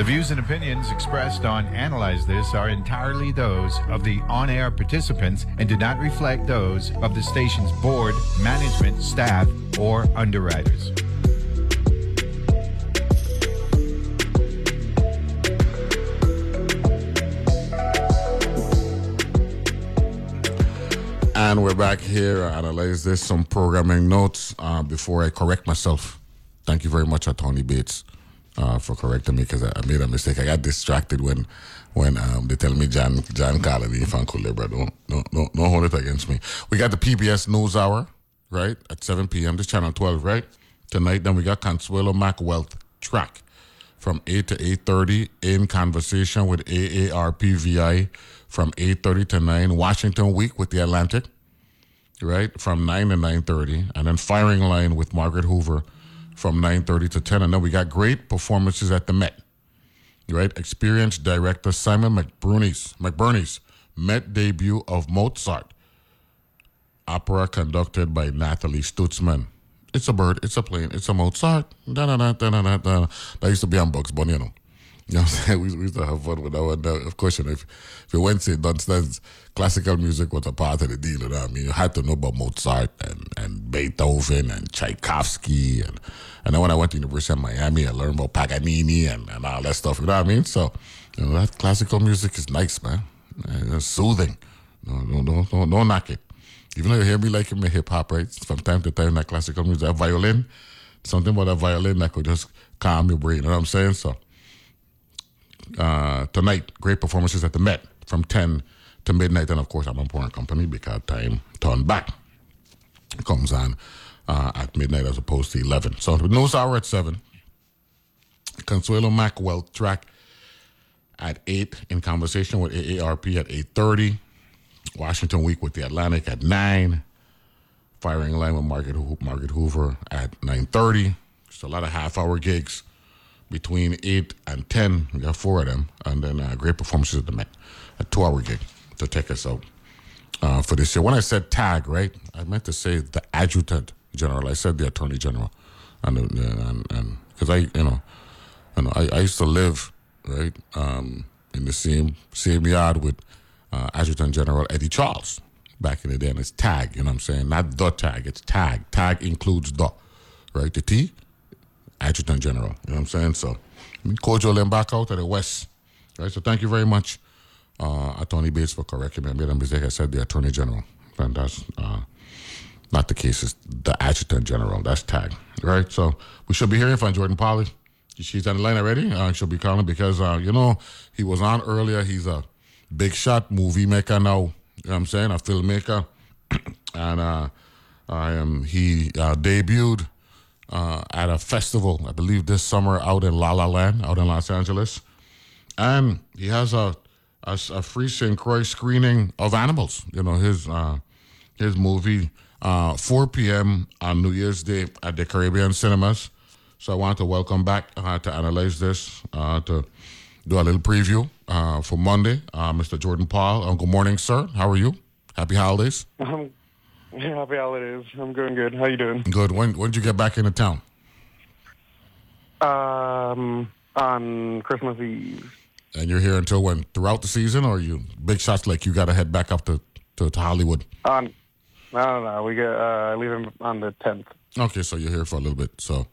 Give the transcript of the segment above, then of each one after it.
The views and opinions expressed on Analyze This are entirely those of the on air participants and do not reflect those of the station's board, management, staff, or underwriters. And we're back here. I analyze this some programming notes uh, before I correct myself. Thank you very much, Tony Bates, uh, for correcting me because I, made a mistake. I got distracted when when um, they tell me John John Colony from Culebra. Don't, don't, don't, don't hold it against me. We got the PBS News Hour, right, at 7 p.m. This channel 12, right? Tonight, then we got Consuelo Mack Wealth Track from 8 to 8.30 in conversation with AARPVI from 8.30 to 9. Washington Week with the Atlantic, right, from 9 to 9.30. And then Firing Line with Margaret Hoover from 9.30 to 10. And then we got great performances at the Met, right? Experienced director Simon McBurney's, McBurney's Met debut of Mozart. Opera conducted by Nathalie Stutzmann it's a bird, it's a plane, it's a Mozart. Da, da, da, da, da, da. That used to be on Bugs Bunny, you know. You know what I'm saying? We, we used to have fun with that one. Of course, you know, if, if you went to Dunstan's, classical music was a part of the deal. You know what I mean? You had to know about Mozart and, and Beethoven and Tchaikovsky. And, and then when I went to University of Miami, I learned about Paganini and, and all that stuff. You know what I mean? So, you know, that classical music is nice, man. It's soothing. No, no, no, no, no knock it. Even though you hear me liking my hip hop, right? From time to time, that classical music, that violin, something about that violin that could just calm your brain. You know what I'm saying? So, uh, tonight, great performances at the Met from 10 to midnight. And of course, Amanpour Company because time turned back. comes on uh, at midnight as opposed to 11. So, the news hour at 7. Consuelo Mack Wealth Track at 8 in conversation with AARP at 8.30. Washington Week with the Atlantic at 9. Firing Line with Margaret Hoover at 9.30. Just a lot of half-hour gigs between 8 and 10. We got four of them. And then uh, great performances at the Met. A two-hour gig to take us out uh, for this year. When I said tag, right, I meant to say the adjutant general. I said the attorney general. And and because I, you know, know I, I used to live, right, um, in the same same yard with uh, Adjutant General Eddie Charles back in the day, and it's tag, you know what I'm saying? Not the tag, it's tag. Tag includes the, right? The T, Adjutant General, you know what I'm saying? So, back out to the West, right? So, thank you very much, uh, Attorney Bates, for correcting me. I made a mistake. I said the Attorney General, and that's uh, not the case. It's the Adjutant General. That's tag, right? So, we should be hearing from Jordan Paul. She's on the line already. Uh, she'll be calling because, uh, you know, he was on earlier. He's a big shot movie maker now. You know what I'm saying? A filmmaker. and uh, I am he uh, debuted uh, at a festival, I believe this summer out in La La Land, out in Los Angeles. And he has a a, a free St. Croix screening of Animals. You know, his uh, his movie, uh, 4 p.m. on New Year's Day at the Caribbean Cinemas. So I want to welcome back uh, to analyze this, uh, to do a little preview uh, for Monday. Mr. Jordan Paul, good morning, sir. How are you? Happy holidays. Um, happy holidays. I'm doing good. How you doing? Good. When when did you get back into town? Um, on Christmas Eve. And you're here until when? Throughout the season, or you big shots like you got to head back up to, to, to Hollywood? Um, I don't know. We get uh, leaving on the 10th. Okay, so you're here for a little bit. So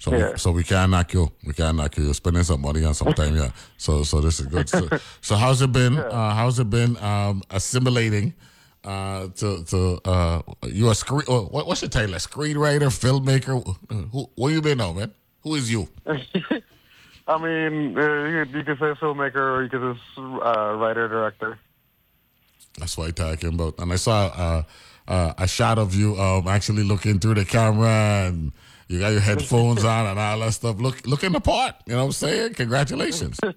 so, Yeah. we, so we can knock you. We can knock you. You're spending some money on some time, yeah. So, so this is good. So, so how's it been? Uh, how's it been um, assimilating uh, to to uh, you a screen? uh, What, what's your title? A screenwriter, filmmaker? Who? What you been now, man? Who is you? I mean, uh, you, could say filmmaker or you could say uh, writer, director. That's what I'm talking about. And I saw uh, uh, a shot of you um, actually looking through the camera and. You got your headphones on and all that stuff. Look, looking the part. You know what I'm saying? Congratulations.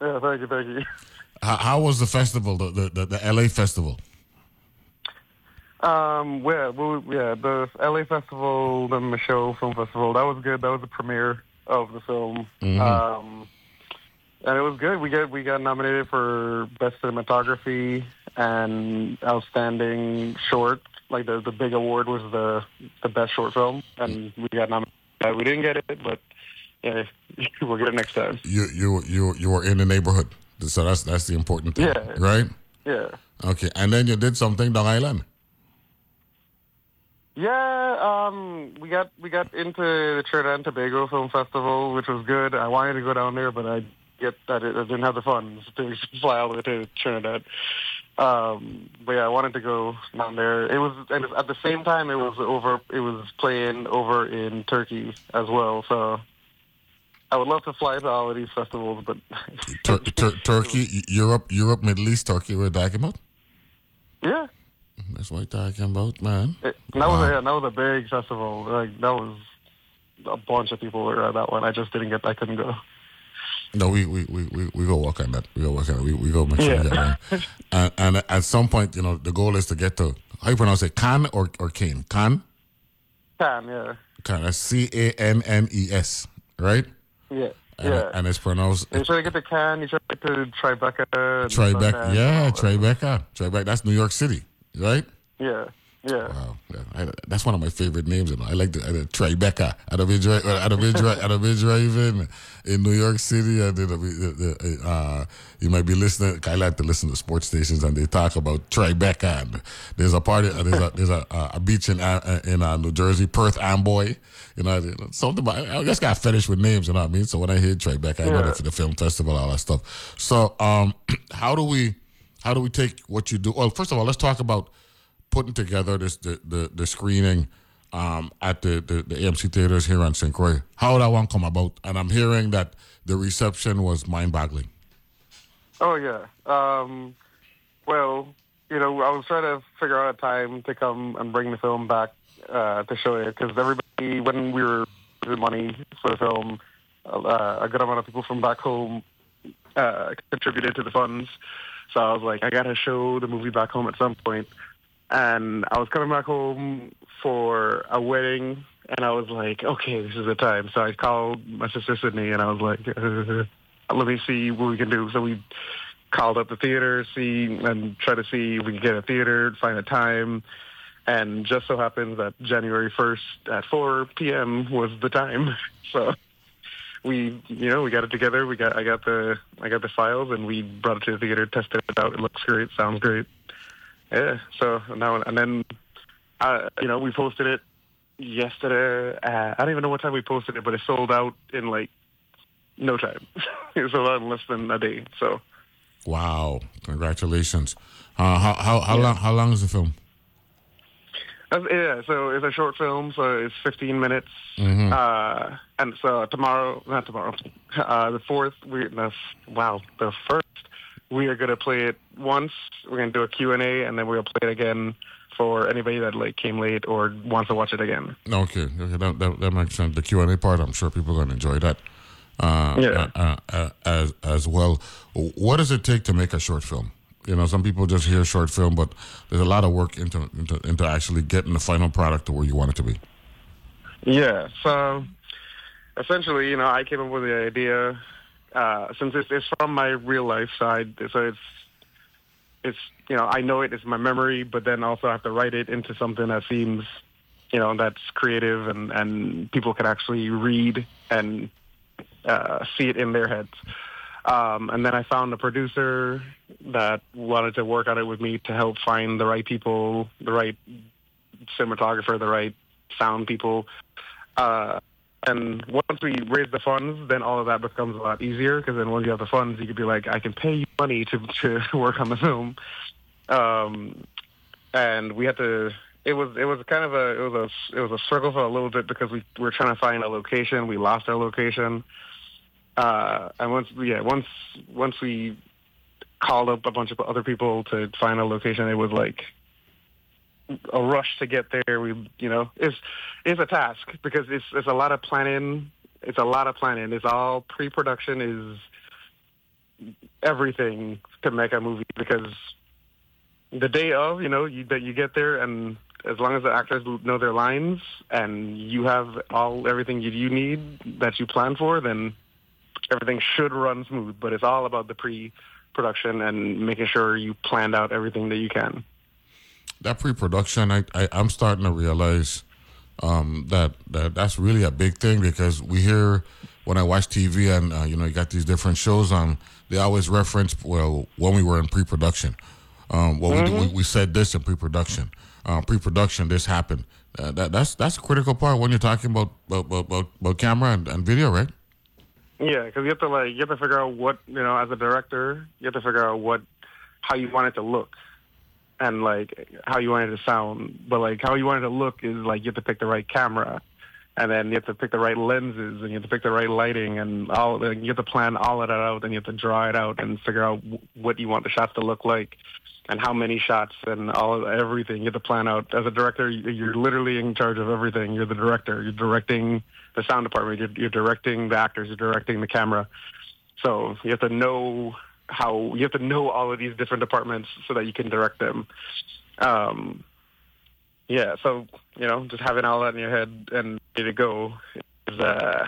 Yeah, thank you, thank you. How, how was the festival, the, the, the, the LA festival? Um, yeah, well, yeah, the LA Festival, the Micheaux Film Festival, that was good. That was the premiere of the film. Um, and it was good. We got we got nominated for best cinematography and outstanding short. Like the the big award was the the best short film, and we got nominated. Uh, We didn't get it, but yeah, we'll get it next time. You you you you were in the neighborhood, so that's that's the important thing, Yeah. right? Yeah. Okay, and then you did something down island. Yeah, um, we got we got into the Trinidad and Tobago Film Festival, which was good. I wanted to go down there, but I get that I didn't have the funds to fly all the way to Trinidad. Um, but yeah, I wanted to go down there. It was, and at the same time, it was over. It was playing over in Turkey as well. So I would love to fly to all of these festivals, but Tur- Tur- Turkey, Europe, Europe, Middle East, Turkey. We're talking about. yeah, That's what we're talking about, man. it, that was a, yeah, that was a big festival. Like that was a bunch of people were at that one. I just didn't get. I couldn't go. No, we we, we, we, we go work on that. We go work on it. We, we go make sure Yeah. we get that. And, and at some point, you know, the goal is to get to how you pronounce it, Can or or Kane, Cannes. Can yeah. That's C A N N E S, right? Yeah. And, yeah. and it's pronounced you try to get to Cannes, you try to get to Tribeca. Tribeca. Yeah, that. Tribeca. Tribeca. That's New York City, right? Yeah. Yeah. Wow, yeah, I, that's one of my favorite names. You know, I like the, uh, the Tribeca. I'd have been dri- I'd have been, dri- been driving in New York City. I did. A, uh, you might be listening. I like to listen to sports stations, and they talk about Tribeca. And there's a party. Uh, there's a there's a, uh, a beach in uh, in uh, New Jersey, Perth Amboy. You know, something. About, I just got fetish with names. You know what I mean? So when I hear Tribeca, I know Yeah. that's the film festival, all that stuff. So, um, how do we how do we take what you do? Well, first of all, let's talk about putting together this the the, the screening um, at the, the the AMC theaters here on St. Croix. How did that one come about? And I'm hearing that the reception was mind-boggling. Oh yeah. Um, well, you know, I was trying to figure out a time to come and bring the film back uh, to show it because everybody, when we were raising money for the film, uh, a good amount of people from back home uh, contributed to the funds. So I was like, I gotta show the movie back home at some point. And I was coming back home for a wedding, and I was like, okay, this is the time. So I called my sister Sydney, and I was like, let me see what we can do. So we called up the theater, see, and try to see if we can get a theater, find a time. And just so happens that January 1st at 4 p.m. was the time. So we, you know, we got it together. We got, I got the, I got the files, and we brought it to the theater, tested it out. It looks great, sounds great. Yeah. So now, and then, uh, you know, we posted it yesterday. Uh, I don't even know what time we posted it, but it sold out in like no time. it sold out in less than a day. So Wow! Congratulations. Uh, how how how long how long is the film? Yeah, so it's a short film, so it's 15 minutes. Uh, and so tomorrow, not tomorrow, uh, the fourth, we, the, wow, the first, we are going to play it once. We're going to do a Q&A, and then we'll play it again for anybody that like came late or wants to watch it again. Okay, okay, that that, that makes sense. The Q and A part, I'm sure people are gonna enjoy that. Uh, Yeah. uh, uh, as as well. What does it take to make a short film? You know, some people just hear short film, but there's a lot of work into into, into actually getting the final product to where you want it to be. Yeah. So essentially, you know, I came up with the idea uh, since it's, it's from my real life side. So it's it's you know I know it. It's my memory, but then also I have to write it into something that seems you know that's creative and and people can actually read and uh, see it in their heads. Um, and then I found a producer that wanted to work on it with me to help find the right people, the right cinematographer, the right sound people. Uh, and once we raise the funds, then all of that becomes a lot easier because then once you have the funds, you could be like, I can pay you money to to work on the film. Um, and we had to. It was it was kind of a it was a it was a struggle for a little bit because we were trying to find a location. We lost our location. Uh, and once yeah once once we called up a bunch of other people to find a location, it was like a rush to get there. We, you know, it's it's a task because it's it's a lot of planning. It's a lot of planning. It's all pre-production. Is everything to make a movie because the day of, you know, you, that you get there and as long as the actors know their lines and you have all everything you, you need that you plan for, then everything should run smooth. But it's all about the pre-production and making sure you planned out everything that you can. That pre-production, I, I I'm starting to realize um, that, that that's really a big thing because we hear when I watch TV and uh, you know you got these different shows on, they always reference well when we were in pre-production. Um, well, we, we, we said this in pre-production. Uh, pre-production, this happened. Uh, that that's that's a critical part when you're talking about about, about, about camera and, and video, right? Yeah, because you have to like you have to figure out what you know as a director, you have to figure out what how you want it to look and like how you want it to sound. But like how you want it to look is like you have to pick the right camera, and then you have to pick the right lenses, and you have to pick the right lighting, and all. Like, you have to plan all of that out, and you have to draw it out and figure out what you want the shots to look like, and how many shots, and all everything. You have to plan out. As a director, you- you're literally in charge of everything. You're the director. You're directing the sound department. You're, you're directing the actors. You're directing the camera. So you have to know how you have to know all of these different departments so that you can direct them. Um, yeah, so you know, just having all that in your head and ready to go is uh,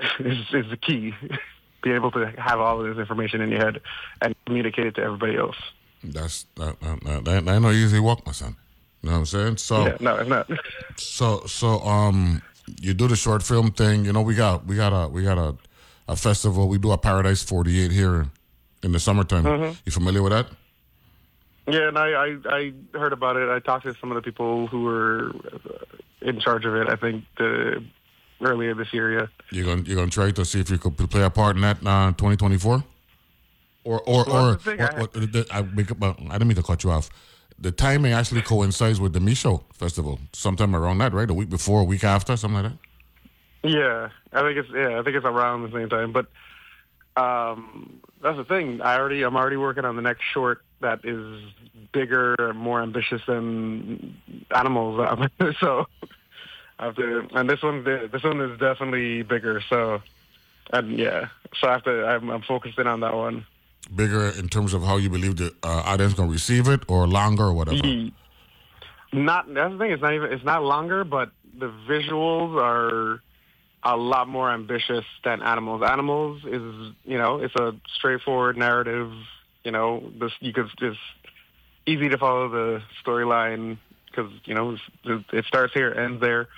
is, is the key. Being able to have all of this information in your head and communicate it to everybody else. That's that, that, that, that ain't no easy walk, my son. You know what I'm saying? So Yeah, no, it's not. So so um you do the short film thing, you know, we got we got a we got a, a festival, we do a Paradise forty eight here in the summertime. You familiar with that? Yeah, and I, I I heard about it. I talked to some of the people who were uh, in charge of it. I think the earlier this year. Yeah. You're gonna you're gonna try to see if you could play a part in that uh twenty twenty four? Or or Well, or, that's the thing, or- I- or- the- I, make up, I didn't mean to cut you off. The timing actually coincides with the Micheaux festival, sometime around that, right? A week before, a week after, something like that. Yeah, I think it's yeah, I think it's around the same time. But um, that's the thing. I already I'm already working on the next short that is bigger and more ambitious than animals. so I have to, and this one this one is definitely bigger. So and yeah, so I have to. I'm, I'm focusing on that one. Bigger in terms of how you believe the uh, audience gonna receive it, or longer, or whatever. Not that's the thing. It's not even. It's not longer, but the visuals are a lot more ambitious than animals. Animals is you know it's a straightforward narrative. You know this you could just easy to follow the storyline because you know it starts here, ends there.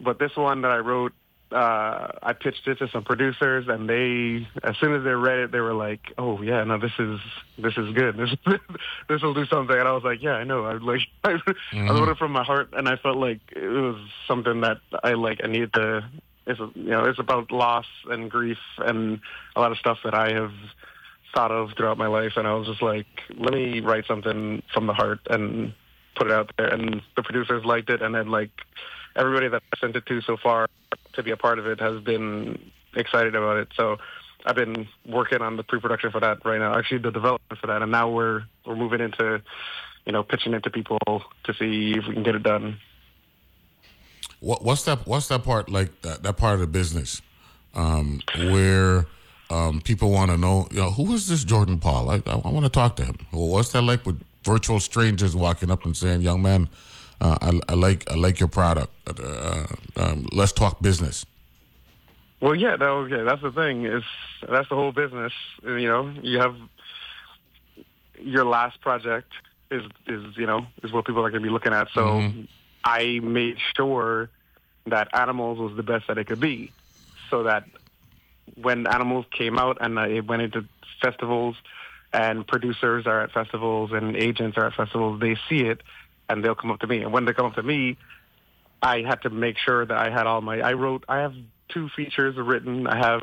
But this one that I wrote, uh, I pitched it to some producers, and they, as soon as they read it, they were like, "Oh yeah, no, this is this is good. This this will do something." And I was like, "Yeah, I know. I like I, I wrote it from my heart, and I felt like it was something that I like. I needed to. It's you know, it's about loss and grief and a lot of stuff that I have thought of throughout my life, and I was just like, let me write something from the heart and put it out there. And the producers liked it, and then like everybody that I sent it to so far to be a part of it has been excited about it. So I've been working on the pre-production for that right now. Actually, the development for that, and now we're we're moving into you know pitching it to people to see if we can get it done. What, what's that? What's that part like? That, that part of the business um, where um, people want to know, you know, who is this Jordan Paul? I, I, want to talk to him. Well, what's that like with virtual strangers walking up and saying, "Young man, uh, I, I like I like your product. Uh, um, let's talk business." Well, yeah, no, yeah, that's the thing. Is that's the whole business. You know, you have your last project is is you know is what people are going to be looking at. So I made sure that Animals was the best that it could be, so that when Animals came out and uh, it went into festivals, and producers are at festivals and agents are at festivals, they see it and they'll come up to me. And when they come up to me, I had to make sure that I had all my. I wrote. I have two features written. I have.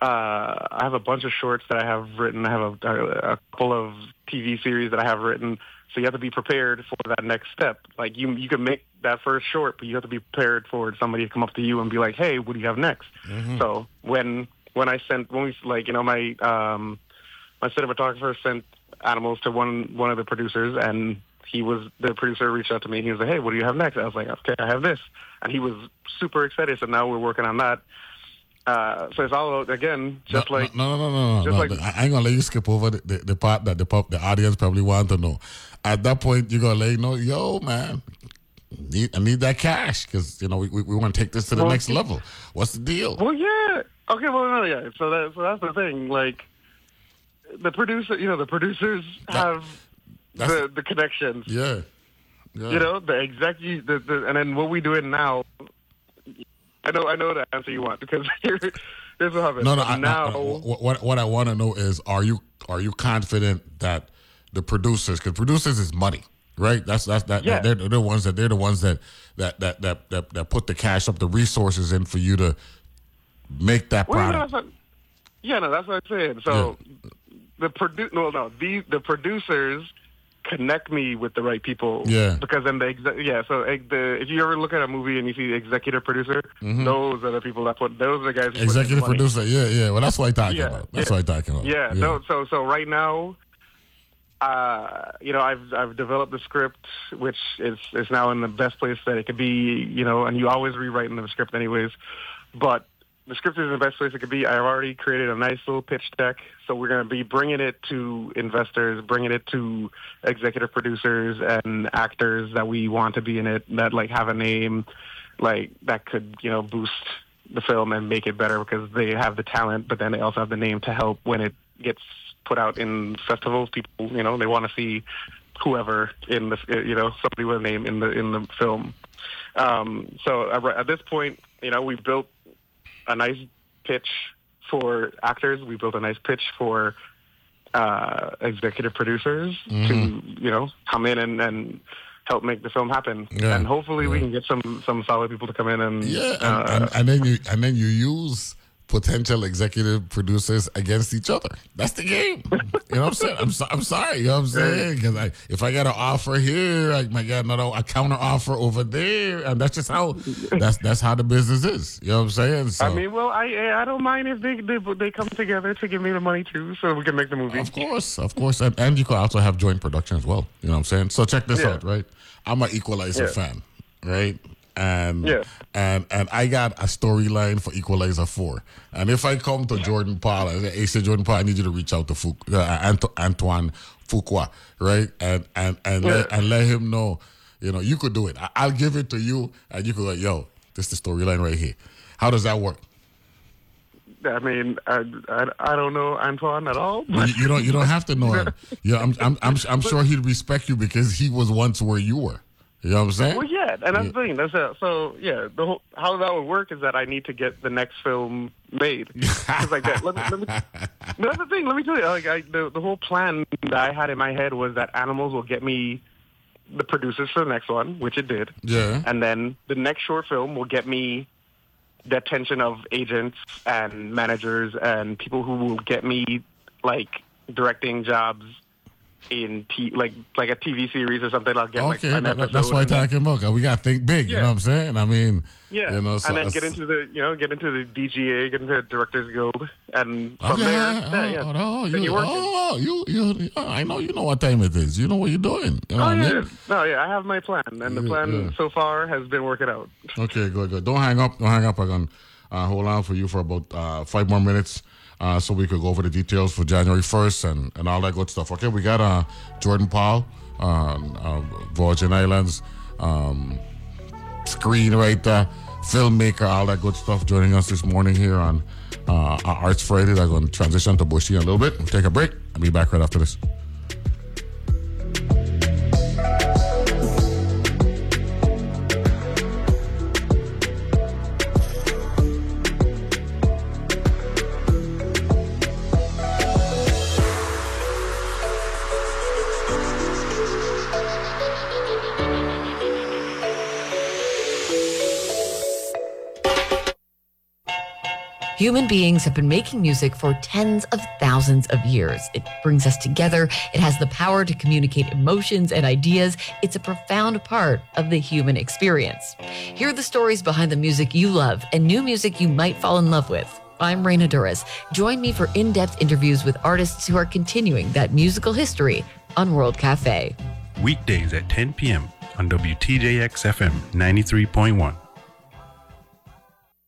Uh, I have a bunch of shorts that I have written. I have a, a, a couple of TV series that I have written. So you have to be prepared for that next step. Like you, you can make that first short, but you have to be prepared for somebody to come up to you and be like, "Hey, what do you have next?" So when when I sent when we like you know my um, my cinematographer sent animals to one one of the producers and he was the producer reached out to me he was like hey what do you have next i was like okay i have this and he was super excited so now we're working on that uh, so it's all about, again just no, like no, no, no, no, just no. like- I ain't gonna let you skip over the, the, the part that the pub, the audience probably want to know. At that point, you're gonna let you know, yo, man, need, I need that cash because you know we, we, we want to take this to the Well, next level. What's the deal? well yeah okay well no yeah so that so that's the thing like the producer you know the producers have that's- the the connections Yeah, Yeah. You know, the executive, the, the, and then what we doing now. I know, I know the answer you want because here, here's what. No, no. I, now, I, I- what what- what I want to know is, are you are you confident that the producers, because producers is money, right? That's that's that. Yeah. They're, they're the ones that they're the ones that that that that that, that put the cash up, the resources in for you to make that Well, yeah, product. what, yeah, no, that's what I'm saying. So the produ- no, no, the the producers connect me with the right people. Yeah. Because then the exe- yeah, so eh, the if you ever look at a movie and you see the executive producer, those are the people that put those are the guys. Who put in the Mm-hmm. Executive money. producer, yeah, yeah. Well, that's what I'm talking Yeah, about. That's yeah. what I'm talking about. Yeah, no, so so right now, uh, you know, I've I've developed the script, which is is now in the best place that it could be. You know, and you always rewrite in the script anyways, but the script is in the best place it could be. I've already created a nice little pitch deck, so we're going to be bringing it to investors, bringing it to executive producers and actors that we want to be in it that like have a name, like that could you know boost the film and make it better because they have the talent, but then they also have the name to help when it gets put out in festivals. People, you know, they want to see whoever in the, you know, somebody with a name in the in the film. Um, so at at this point, you know, we built a nice pitch for actors. We built a nice pitch for uh, executive producers to, you know, come in and, and help make the film happen. Yeah. And hopefully we can get some some solid people to come in and Yeah, and, uh, and, and then you and then you use potential executive producers against each other. That's the game. You know what I'm saying? I'm so, I'm sorry. You know what I'm saying? Because I, if I got an offer here, I might get another a counter offer over there, and that's just how that's that's how the business is. You know what I'm saying? So, I mean, well, I I don't mind if they, they they come together to give me the money too, so we can make the movie. Of course, of course, and, and you could also have joint production as well. You know what I'm saying? So check this Yeah. out, right? I'm an Equalizer Yeah. fan, right? And Yeah. and and I got a storyline for Equalizer four. And if I come to Jordan Paul and say, "Hey, say Jordan Paul, I need you to reach out to Fou- uh, uh, Anto- Antoine Fuqua, right? And and and let, Yeah. and let him know, you know, you could do it. I, I'll give it to you, and you could go, yo, this is the storyline right here. How does that work? I mean, I, I, I don't know Antoine at all. You, you don't you don't have to know him. Yeah, I'm I'm I'm, I'm sure he'd respect you because he was once where you were. You know what I'm saying? Well, yeah, and that's the thing. That's it. So, yeah, the whole, how that would work is that I need to get the next film made. It's like that. Let me, let me, that's the thing. Let me tell you. Like, I, the the whole plan that I had in my head was that Animals will get me the producers for the next one, which it did, Yeah. and then the next short film will get me the attention of agents and managers and people who will get me like directing jobs in t- like like a TV series or something. I'll get like Okay, an that- that- that's why I'm talking about. We got to think big. You Yeah. know what I'm saying? I mean, Yeah, you know, so and then get into the you know get into the DGA, get into the Directors Guild, and from Okay, there, oh, yeah, yeah. oh, Then you, oh, you, you, oh, I know you know what time it is. You know what you're doing. You know Oh what I yeah, mean? no, yeah, I have my plan, and the plan yeah. so far has been working out. Okay, good, good. Don't hang up. Don't hang up. I'm gonna uh, hold on for you for about uh, five more minutes, uh, so we could go over the details for January 1st and, and all that good stuff. Okay, we got uh, Jordan Paul, um, uh, Virgin Islands, um, screenwriter, filmmaker, all that good stuff, joining us this morning here on uh, Arts Friday. I'm going to transition to Bush Tea a little bit. We'll take a break. I'll be back right after this. Human beings have been making music for tens of thousands of years. It brings us together. It has the power to communicate emotions and ideas. It's a profound part of the human experience. Hear the stories behind the music you love and new music you might fall in love with. I'm Raina Douris. Join me for in depth interviews with artists who are continuing that musical history on World Cafe. Weekdays at 10 p.m. on WTJX FM 93.1.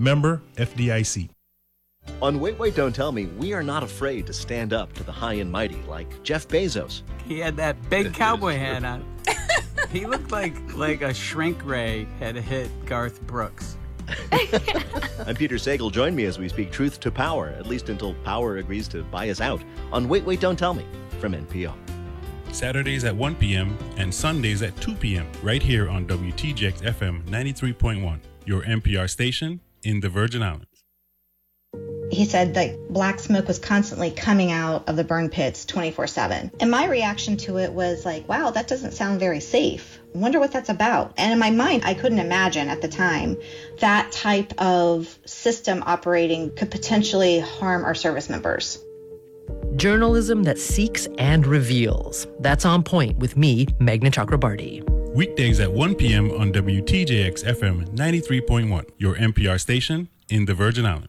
Member FDIC. On Wait, Wait, Don't Tell Me, we are not afraid to stand up to the high and mighty like Jeff Bezos. He had that big cowboy hat on. he looked like like a shrink ray had hit Garth Brooks. I'm Peter Sagal. Join me as we speak truth to power, at least until power agrees to buy us out, on Wait, Wait, Don't Tell Me from NPR. Saturdays at 1 p.m. and Sundays at 2 p.m. right here on WTJX FM 93.1, your NPR station in the Virgin Islands. He said that black smoke was constantly coming out of the burn pits 24 7. And my reaction to it was like, wow, that doesn't sound very safe. I wonder what that's about. And in my mind, I couldn't imagine at the time that type of system operating could potentially harm our service members. Journalism that seeks and reveals. That's on point with me, Meghna Chakrabarti. Weekdays at 1 p.m. on WTJX FM 93.1, your NPR station in the Virgin Islands.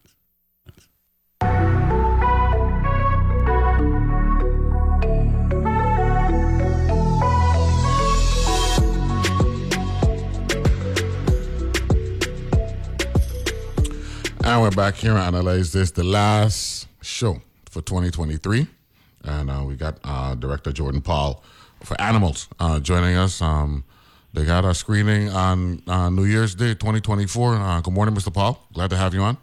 And we're back here to analyze this, the last show for 2023. And uh, we got uh, director Jordan Paul for Animals uh, joining us. Um, they got a screening on uh, New Year's Day 2024. Uh, good morning, Mr. Paul. Glad to have you on.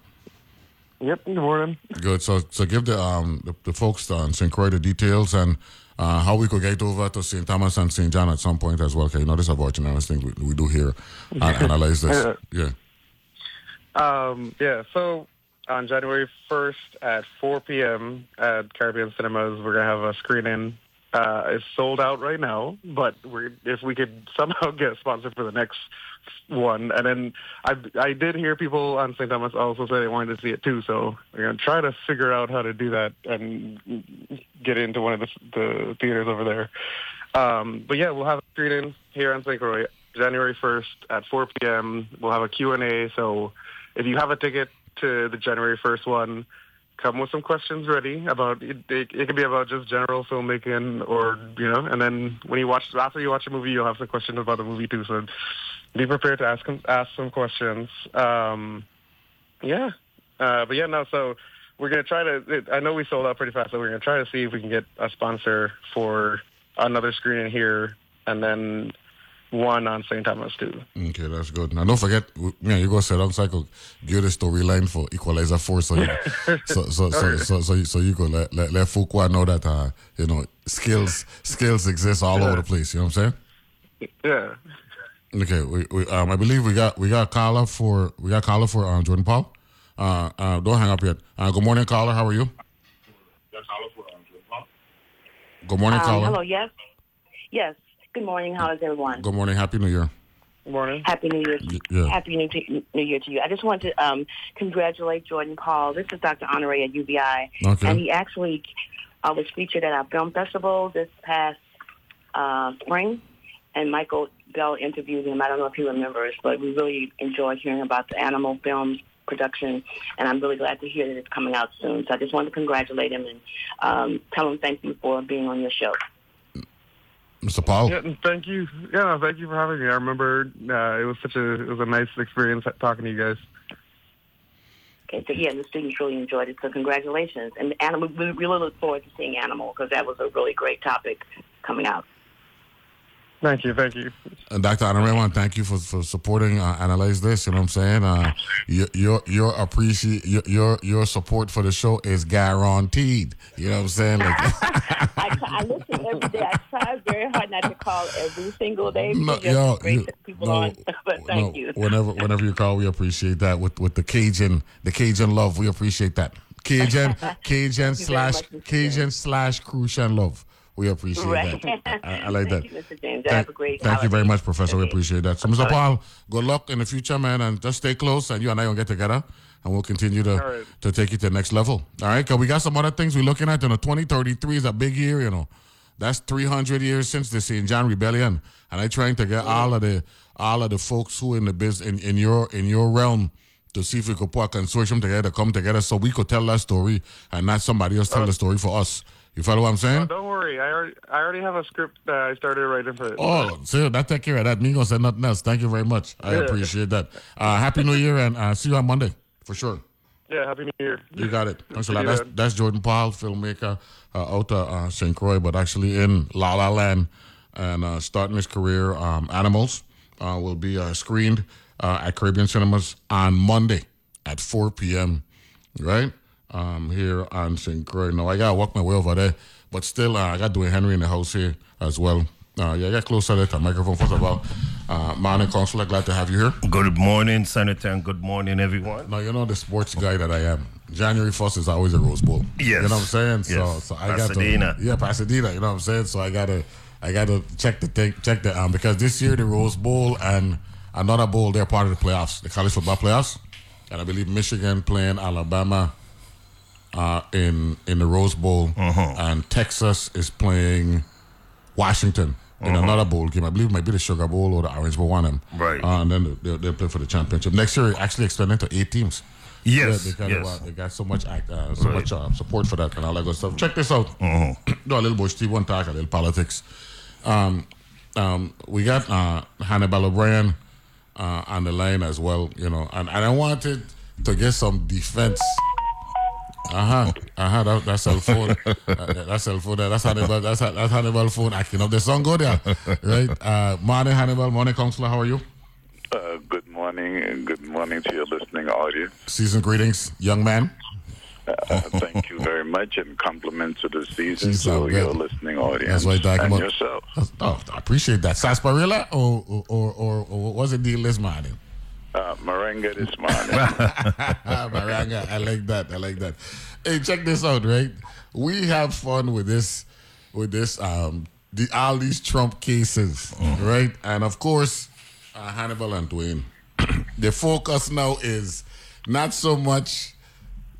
Yep, good morning. Good. So, so give the um, the, the folks on St. Croix the details and uh, how we could get over to St. Thomas and St. John at some point as well. Okay, you know, this is a Virgin thing we, we do here and analyze this. Yeah. Um, yeah, so on January 1st at 4 p.m. at Caribbean Cinemas, we're going to have a screening. Uh, it's sold out right now, but if we could somehow get a sponsor for the next one, and then I I did hear people on St. Thomas also say they wanted to see it too, so we're gonna try to figure out how to do that and get into one of the, the theaters over there. Um, but yeah, we'll have a screening here on St. Croix January 1st at 4 p.m. We'll have a Q&A, so if you have a ticket to the January 1st one, come with some questions ready about it, it, it could be about just general filmmaking or you know and then when you watch after you watch a movie you'll have some questions about the movie too so be prepared to ask ask some questions. Um yeah. Uh but yeah no so we're gonna try to i know we sold out pretty fast so we're gonna try to see if we can get a sponsor for another screening here and then one on St. Thomas too. Okay, that's good. Now don't forget, yeah, you go set on cycle, give the storyline for Equalizer Four, so you, so so so, so so you, so you go let let, let Fuqua know that uh you know skills skills exist all over the place. You know what I'm saying? Yeah. Okay, we, we um I believe we got we got caller for we got caller for um, Jordan Paul. Uh, uh, don't hang up yet. Uh, good morning, caller. How are you? Good morning, um, caller. Hello. Yes. Yes. Good morning. How is everyone? Good morning. Happy New Year. Good morning. Happy New Year. Yeah. Happy New, New Year to you. I just want to um, congratulate Jordan Paul. This is Dr. Honore at UVI. Okay. And he actually uh, was featured at our film festival this past uh, spring. And Michael Bell interviewed him. I don't know if he remembers, but we really enjoyed hearing about the animal films production, and I'm really glad to hear that it's coming out soon. So I just wanted to congratulate him and um, tell him thank you for being on your show. Mr. Paul. Yeah, thank you. Yeah, thank you for having me. I remember uh, it was such a it was a nice experience talking to you guys. Okay, so yeah, the students really enjoyed it. So congratulations, and Animal. We really look forward to seeing Animal because that was a really great topic coming out. Thank you, thank you. And Dr. Honore, I want to thank you for, for supporting uh, Analyze This. You know what I'm saying? Uh, your your your appreciate your, your your support for the show is guaranteed. You know what I'm saying? Like, I, I listen every day. I try very hard not to call every single day. No, because yo, you- people no, on. But thank no, you. Whenever whenever you call, we appreciate that with with the Cajun the Cajun love. We appreciate that. Cajun Cajun Thank you very slash. Cajun slash Crucian love. We appreciate Right. that. I, I like that. Thank you, Mr. James. Thank, Have a great thank you very much, Professor. We appreciate that. So, Mr. Paul, good luck in the future, man, and just stay close. And you and I gonna get together and we'll continue to right. to take you to the next level. All right, because we got some other things we're looking at. You know, 2033 is a big year. You know, that's 300 years since the St. John Rebellion, and I'm trying to get all of the all of the folks who in the business in, in your in your realm to see if we could put a consortium together, come together, so we could tell that story and not somebody else tell the story for us. You follow what I'm saying? Oh, don't worry. I already, I already have a script that I started writing for it. Oh, see, that take care of that. Me gonna say nothing else. Thank you very much. I Yeah. appreciate that. Uh, Happy New Year and uh, see you on Monday for sure. Yeah, Happy New Year. You got it. Thanks a lot. That's that's Jordan Paul, filmmaker uh, out of uh, St. Croix, but actually in La La Land and uh, starting his career. Um, Animals uh, will be uh, screened uh, at Caribbean Cinemas on Monday at 4 p.m. Right um, here on St. Croix. No, I gotta walk my way over there, but still, uh, I got Dwayne Henry in the house here as well. Uh, yeah, I get closer to the microphone. First of all, uh, morning, Consular. Glad to have you here. Good morning, Senator, and good morning, everyone. No, you know the sports guy that I am. January first is always a Rose Bowl. Yes. you know what I'm saying. So, Yes. so I got Pasadena. to yeah, Pasadena. You know what I'm saying. So I gotta, I gotta check the thing, check the um because this year the Rose Bowl and another bowl they're part of the playoffs, the college football playoffs, and I believe Michigan playing Alabama. Uh, in in the Rose Bowl, Uh-huh. and Texas is playing Washington in Uh-huh. another bowl game. I believe it might be the Sugar Bowl or the Orange Bowl, one of them. Right. Uh, and then they'll, they'll play for the championship. Next year, actually extended to eight teams. Yes, Yeah, because yes. uh, they got so much act, uh, so Right. much uh, support for that and all that good stuff. Check this out. Uh-huh. Do a little bush tea, one talk, a little politics. Um, um, we got uh, Hannibal O'Brien uh, on the line as well, you know, and, and I wanted to get some defense. Uh huh. Uh huh. That, that cell phone. uh, that cell phone. That's Hannibal. That's that's Hannibal phone acting up. The song go there, right? Uh, morning, Hannibal. Morning, Counselor. How are you? Uh, good morning and good morning to your listening audience. Season greetings, young man. Uh, thank you very much and compliments to the season You to your good. listening audience That's what I'm talking and about. yourself. Oh, I appreciate that. Sarsaparilla or or or, or, or what was it deal this morning? Uh, Moringa this morning. Maranga, I like that. I like that. Hey, check this out, right? We have fun with this, with this, um, the all these Trump cases, right? And of course, uh, Hannibal and Dwayne. the focus now is not so much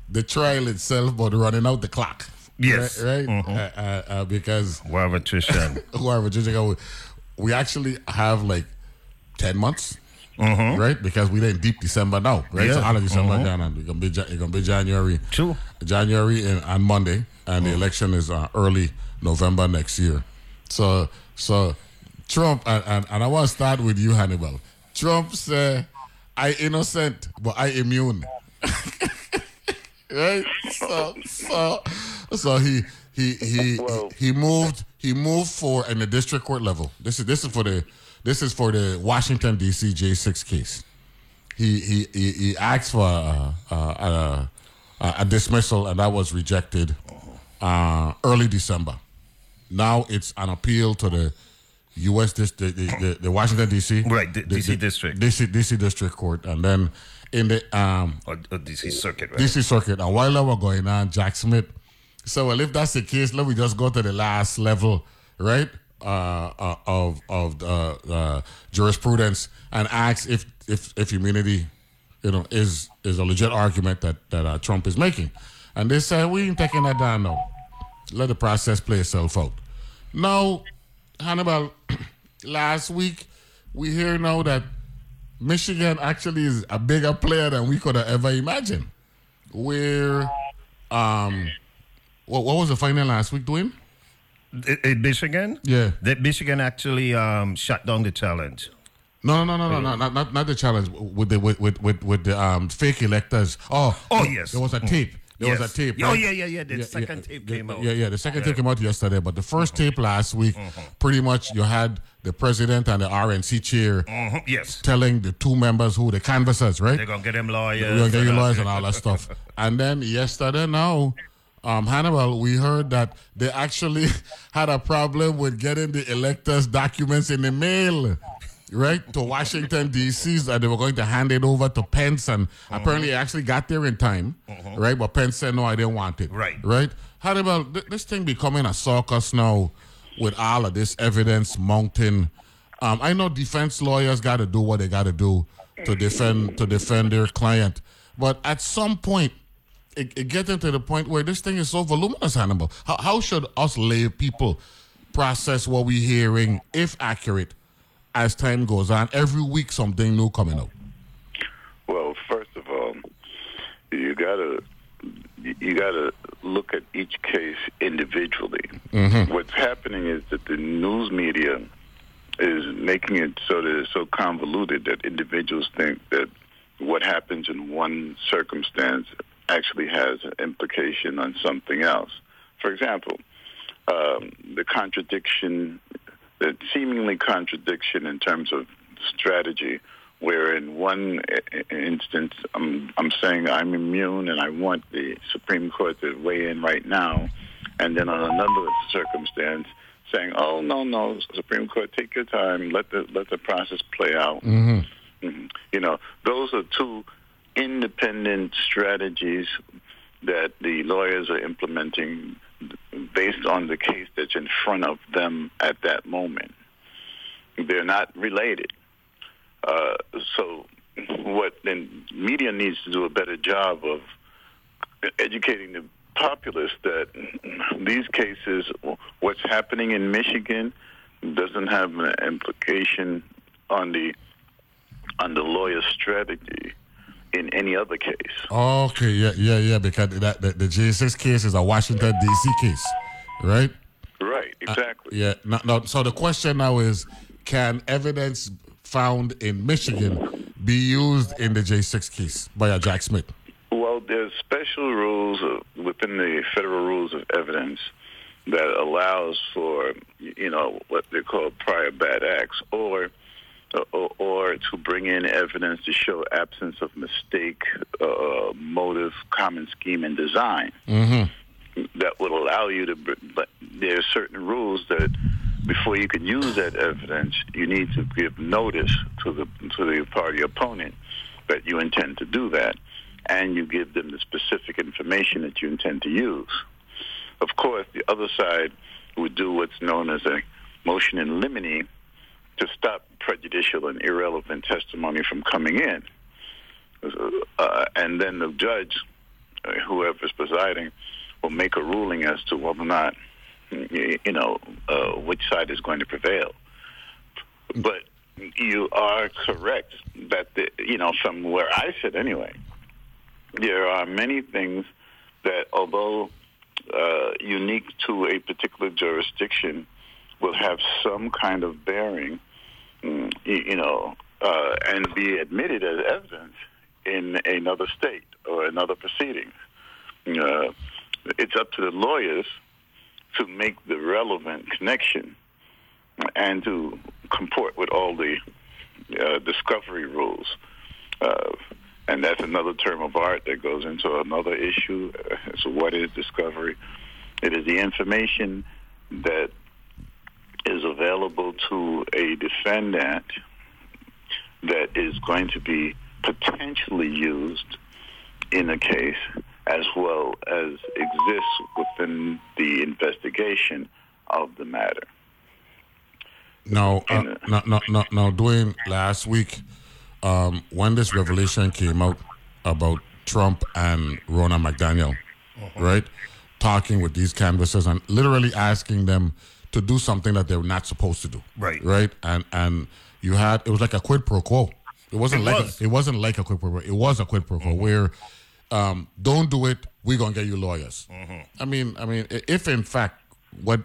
the trial itself, but running out the clock. Yes. right. right? Mhm. Uh, uh, uh, because Whatever, Trishan. whoever out, we actually have like ten months. Mhm. Right, because we're in deep December now, right? So Yeah. all of December Mhm. down, and it's gonna be it's gonna be January. True. January and on Monday, and the election is uh, early November next year. So, so Trump and, and, and I want to start with you, Hannibal. Trump said, "I innocent, but I immune." right? So, so, so he he he he moved he moved for in the district court level. This is this is for the this is for the Washington D.C. J six case. He he he, he asked for uh, uh, uh, uh, a dismissal, and that was rejected uh, early December. Now it's an appeal to the U.S. Dis- the, the, the, the Washington D.C. Right, the DC district. D.C. D.C. District Court, and then in the um, Or, or DC Circuit, right? DC Circuit. And while that was going on, Jack Smith. So, well, if that's the case, let me just go to the last level, right, uh, uh, of of uh, jurisprudence and ask if if if immunity, you know, is is a legit argument that that uh, Trump is making. And they said we ain't taking that down now. Let the process play itself out. Now, Hannibal, last week we hear now that Michigan actually is a bigger player than we could have ever imagined. Where, um, what, what was the final last week, Dwayne? In- Michigan? Yeah. That Michigan actually um, shut down the challenge. No, no, no, no, no, not, not not the challenge with the with with with, with the um fake electors. Oh, Oh, yes. there was a tape. There was a tape. Oh, yeah, yeah, yeah. The second tape the- came out. Yeah, yeah. The second Yeah. tape came out yesterday, but the 1st tape last week, pretty much you had the president and the RNC chair Mhm, Yes. telling the two members who the canvassers, right? They're going to get them lawyers. We're gonna get you lawyers and all that stuff. And then yesterday, now, um, Hannibal, we heard that they actually had a problem with getting the electors' documents in the mail, right, to Washington D.C. That they were going to hand it over to Pence, and apparently it actually got there in time, right? But Pence said no, I didn't want it, Right. right? Hannibal, th- this thing becoming a circus now with all of this evidence mounting. Um, I know defense lawyers got to do what they got to do to defend to defend their client, But at some point, it, it gets into the point where this thing is so voluminous, Hannibal. How, how should us lay people process what we're hearing, if accurate, as time goes on? Every week, something new coming out. Well, first of all, you gotta you gotta look at each case individually. Mhm. What's happening is that the news media is making it so that it's so convoluted that individuals think that what happens in one circumstance actually has an implication on something else. For example, um, the contradiction, the seemingly contradiction in terms of strategy, where in one instance I'm, I'm saying I'm immune and I want the Supreme Court to weigh in right now, and then on another circumstance saying, "Oh no, no, Supreme Court, take your time, let the let the process play out." Mm-hmm. Mhm. You know, those are two independent strategies that the lawyers are implementing based on the case that's in front of them at that moment. They're not related. Uh, so, what then media needs to do a better job of educating the populace that these cases, what's happening in Michigan, doesn't have an implication on the on the lawyer's strategy in any other case. Okay, yeah, yeah, yeah, because that, the, the J6 case is a Washington, D.C. case, right? Right, exactly. Yeah. No, no, so the question now is can evidence found in Michigan be used in the J6 case by a Jack Smith? Well, there's special rules uh, within the federal rules of evidence that allows for, you know, what they call prior bad acts, or or, or to bring in evidence to show absence of mistake, uh, motive, common scheme, and design. Mm-hmm. that would allow you to. But there are certain rules that before you can use that evidence, you need to give notice to the to the party opponent that you intend to do that, and you give them the specific information that you intend to use. Of course, the other side would do what's known as a motion in limine to stop prejudicial and irrelevant testimony from coming in. Uh, and then the judge, uh, whoever is presiding, will make a ruling as to whether or not, you know, uh, which side is going to prevail. But you are correct that, the, you know, from where I sit anyway, there are many things that, although uh, unique to a particular jurisdiction, will have some kind of bearing, mm, you know, uh, and be admitted as evidence in another state or another proceeding. Uh, it's up to the lawyers to make the relevant connection and to comport with all the uh, discovery rules. Uh, and that's another term of art that goes into another issue. So, what is discovery? It is the information that is available to a defendant that is going to be potentially used in a case as well as exists within the investigation of the matter. Now, uh, now, now, now, now, Dwayne, last week, um, when this revelation came out about Trump and Ronna McDaniel, right, talking with these canvassers and literally asking them to do something that they were not supposed to do, Right. right, and and you had it was like a quid pro quo. It wasn't It like was. A, it wasn't like a quid pro quo. It was a quid pro quo where um, don't do it. We're gonna get you lawyers. I mean, I mean, if in fact what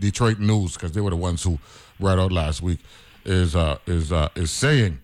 Detroit News, because they were the ones who brought out last week, is uh, is uh, is saying,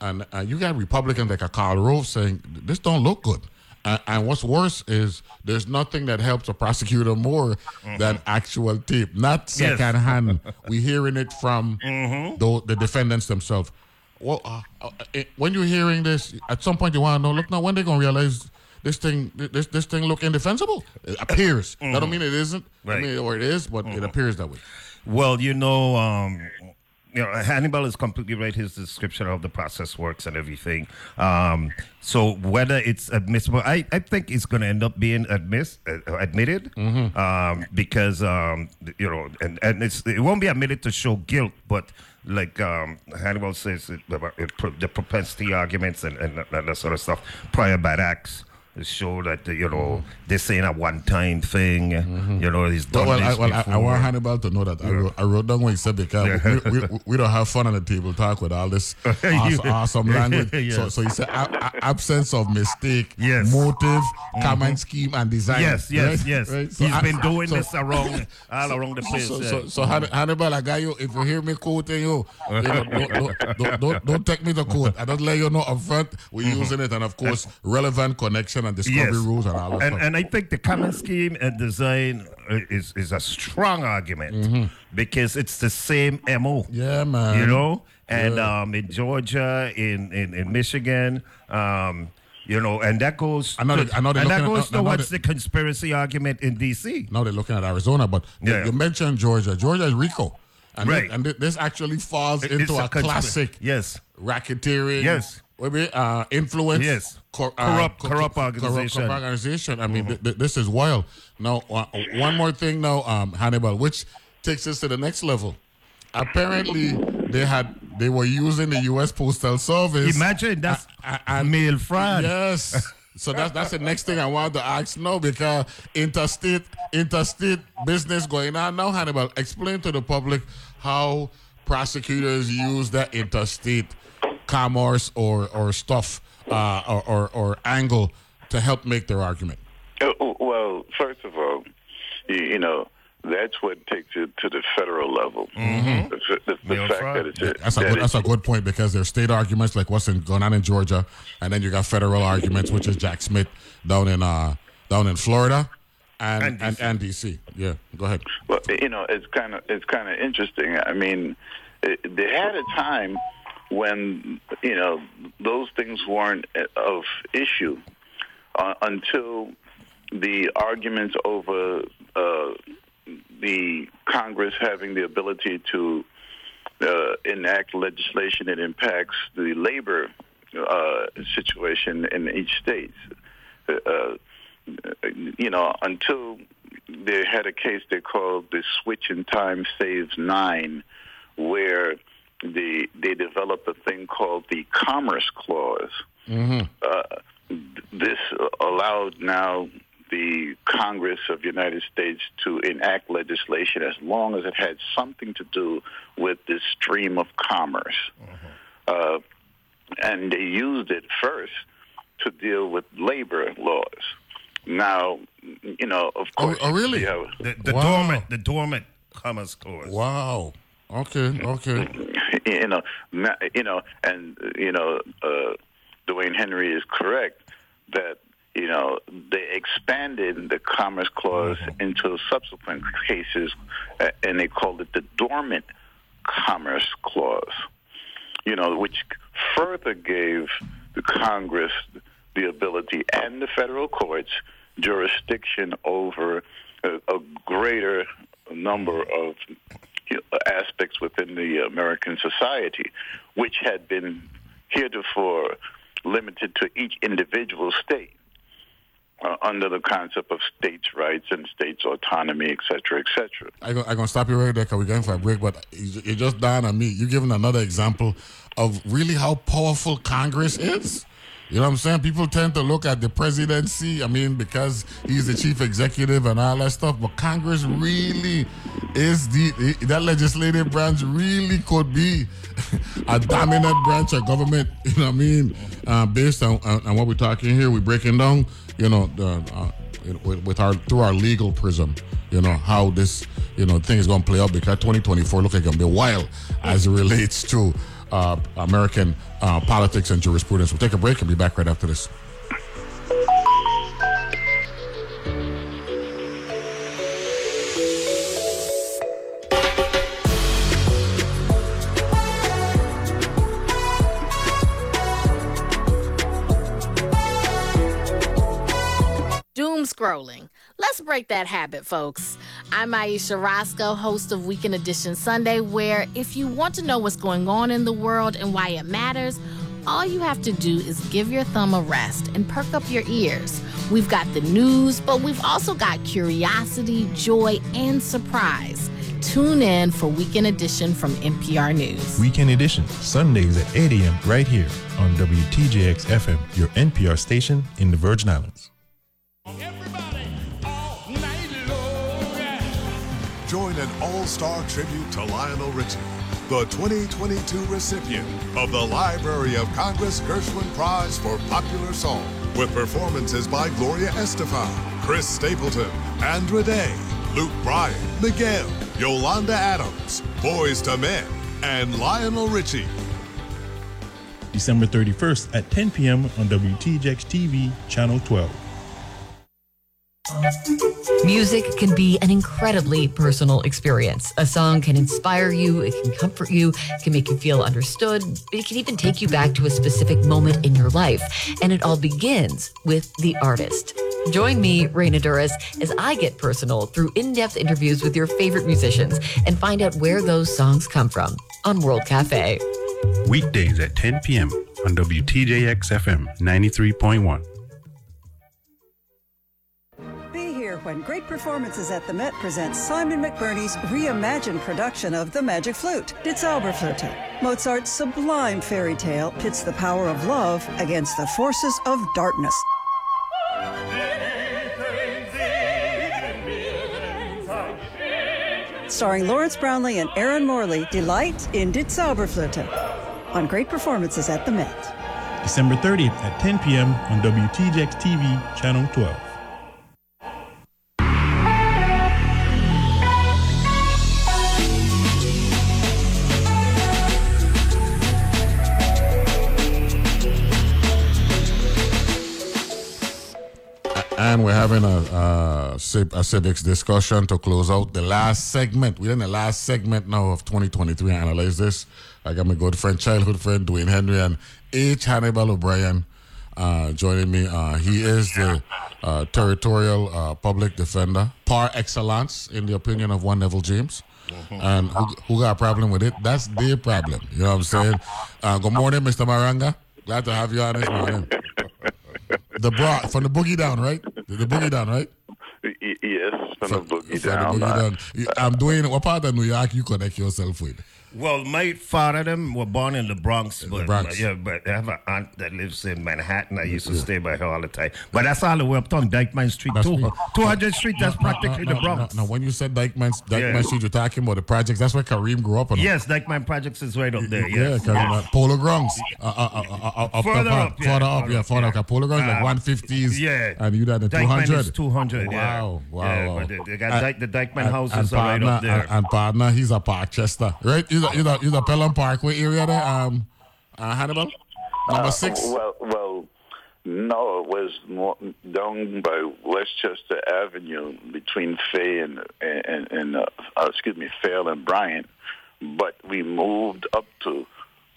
and uh, you got Republicans like a Karl Rove saying this don't look good. And, and what's worse is there's nothing that helps a prosecutor more than actual tape, not Yes. second hand. We're hearing it from the, the defendants themselves. Well, uh, uh, it- when you're hearing this, at some point you want to know. Look now, when they gonna realize this thing, this this thing look indefensible? It appears. That don't mean it isn't. I mean, or it is, but it appears that way. Well, you know, um, you know, Hannibal is completely right. His description of the process works and everything. Um, so whether it's admissible, I, I think it's going to end up being admiss, uh, admitted um, because um, you know, and, and it's it won't be admitted to show guilt, but like um, Hannibal says, it, about it, the propensity arguments and, and, and that sort of stuff, prior bad acts. Show that you know this ain't a one-time thing. Mm-hmm. You know he's done Well, well, I, well I, I want Hannibal to know that I, wrote, I wrote down what he said because we, we, we don't have fun on the table talk with all this awesome, awesome language. So, Yes. so he said a, a- absence of mistake, Yes. motive, mm-hmm. comment scheme, and design. Yes, yes, right? yes. Right? So He's I- been doing so- this around all around the place. So, yeah. so, so Han- mm-hmm. Hannibal, I got you. If you hear me quoting you, you know, don't, don't, don't, don't, don't take me to court. I just let you know up front we're using it, and of course, relevant connection and discovery Yes. rules and all that and, stuff. and I think the common scheme and design is is a strong argument because it's the same MO. Mm-hmm. Yeah, man. You know, and Yeah. um, in Georgia, in in, in Michigan. Um, you know, and that goes. I know they- I know and that at- goes I towards they- the conspiracy argument in D.C. now they're looking at Arizona, but you- Yeah. you mentioned Georgia. Georgia is RICO. And, Right. thi- and this actually falls It- into a, a classic yes. racketeering, Yes. Wait, uh, influence, Yes. cor- Corrupt- co- corrupt organization. corrupt organization. I mean, th- th- this is wild. Now, uh, one more thing now, um, Hannibal, which takes us to the next level. Apparently, they had they were using the U.S. Postal Service. Imagine that's a- a- mail fraud. Yes. So that's that's the next thing I wanted to ask now because interstate interstate business going on now. Hannibal, explain to the public how prosecutors use that interstate commerce or or stuff uh, or, or or angle to help make their argument. Uh, Well, first of all, you, you know that's what takes it to the federal level. Mhm. The, the, the fact fraud. that it's a, That's a that good, that's a good point because there's state arguments like what's in, going on in Georgia, and then you got federal arguments, which is Jack Smith down in uh down in Florida, and And and, and DC. Yeah, go ahead. Well, you know, it's kind of it's kind of interesting. I mean, it, they had a time when you know those things weren't of issue uh, until the arguments over uh, the Congress having the ability to uh, enact legislation that impacts the labor uh, situation in each state. Uh, you know, until they had a case they called the Switch in Time Saves Nine, where the they developed a thing called the Commerce Clause. Uh, this allowed now the Congress of the United States to enact legislation as long as it had something to do with this stream of commerce. Uh, and they used it first to deal with labor laws. Now, you know, of Oh, course, oh, really? have- The, the Wow. dormant, the dormant commerce clause. Wow. Okay. Okay. you know, na- you know, and you know, uh, Dwayne Henry is correct that you know they expanded the Commerce Clause into subsequent cases, uh, and they called it the Dormant Commerce Clause. You know, which further gave the Congress the ability and the federal courts jurisdiction over a, a greater number of aspects within the American society, which had been heretofore limited to each individual state uh, under the concept of states' rights and states' autonomy, et cetera, et cetera. I'm going to stop you right there because we're going for a break, but it just dawned on me. You're giving another example of really how powerful Congress is. You know what I'm saying? People tend to look at the presidency, I mean, because he's the chief executive and all that stuff, but Congress really is the, that legislative branch really could be a dominant branch of government, you know what I mean? Uh, based on, on, what we're talking here, we're breaking down, you know, the, uh, with, with our through our legal prism, you know how this you know thing is going to play out because 2024 look like going to be wild as it relates to American uh, politics and jurisprudence. We'll take a break and be back right after this. Doom scrolling. Break that habit, folks. I'm Ayesha Rascoe, host of Weekend Edition Sunday, where if you want to know what's going on in the world and why it matters, all you have to do is give your thumb a rest and perk up your ears. We've got the news, but we've also got curiosity, joy, and surprise. Tune in for Weekend Edition from NPR News. Weekend Edition, Sundays at 8 a.m. right here on WTJX FM, your NPR station in the Virgin Islands. Join an all-star tribute to Lionel Richie, the 2022 recipient of the Library of Congress Gershwin Prize for Popular Song, with performances by Gloria Estefan, Chris Stapleton, Andra Day, Luke Bryan, Miguel, Yolanda Adams, Boyz II Men, and Lionel Richie. December 31st at 10 p.m. on WTJX TV, Channel 12. Music can be an incredibly personal experience. A song can inspire you, it can comfort you, it can make you feel understood, it can even take you back to a specific moment in your life. And it all begins with the artist. Join me, Raina Douris, as I get personal through in depth interviews with your favorite musicians and find out where those songs come from on World Cafe. Weekdays at 10 p.m. on WTJX FM 93.1. when great performances at the Met present Simon McBurney's reimagined production of The Magic Flute, Die Zauberflöte. Mozart's sublime fairy tale pits the power of love against the forces of darkness. Starring Lawrence Brownlee and Erin Morley, Delight in Die Zauberflöte. On great performances at the Met. December 30th at 10 p.m. on WTJX TV, Channel 12. And we're having a, a, a civics discussion to close out the last segment. We're in the last segment now of 2023. I Analyze this. I got my good friend, childhood friend, Dwayne Henry, and H. Hannibal O'Brien uh, joining me. Uh, he is the uh, territorial uh, public defender par excellence, in the opinion of one Neville James. And who, who got a problem with it? That's their problem. You know what I'm saying? Uh, good morning, Mr. Maranga. Glad to have you on this morning. The bra from the boogie down, right? The, boogie down, right? Yes, the boogie the down. boogie down. I'm doing what part of New York you connect yourself with? Well, my father them were born in the Bronx, but Bronx. yeah, but I have an aunt that lives in Manhattan. I used to stay by her all the time. But that's all the way up uptown Dyckman Street, That's two me. hundred Street. That's practically no, the Bronx. No, no, when you said Dyckman, Dyckman Yeah. Street, you're talking about the projects. That's where Kareem grew up. on. Yes, Dyckman Projects is right up there. Yeah, Yes, because yes. uh, Polo Grounds. Uh, uh, uh, uh, uh, up Further up, yeah, further up, yeah, further up. yeah. Polo Grounds like Uh, 150s. yeah. And you done the Dyckman 200. is 200. Wow, wow, Yeah, wow. but they- they got And- Dyke- the Dyckman houses and are right up partner- there. And, and partner, he's a Parkchester, right? He's a, he's a, he's a Pelham Parkway area there, um, uh, Hannibal? Number uh, six? Well, well, no, it was more down by Westchester Avenue between Fay and and, and uh, uh, excuse me, Faile and Bryant. But we moved up to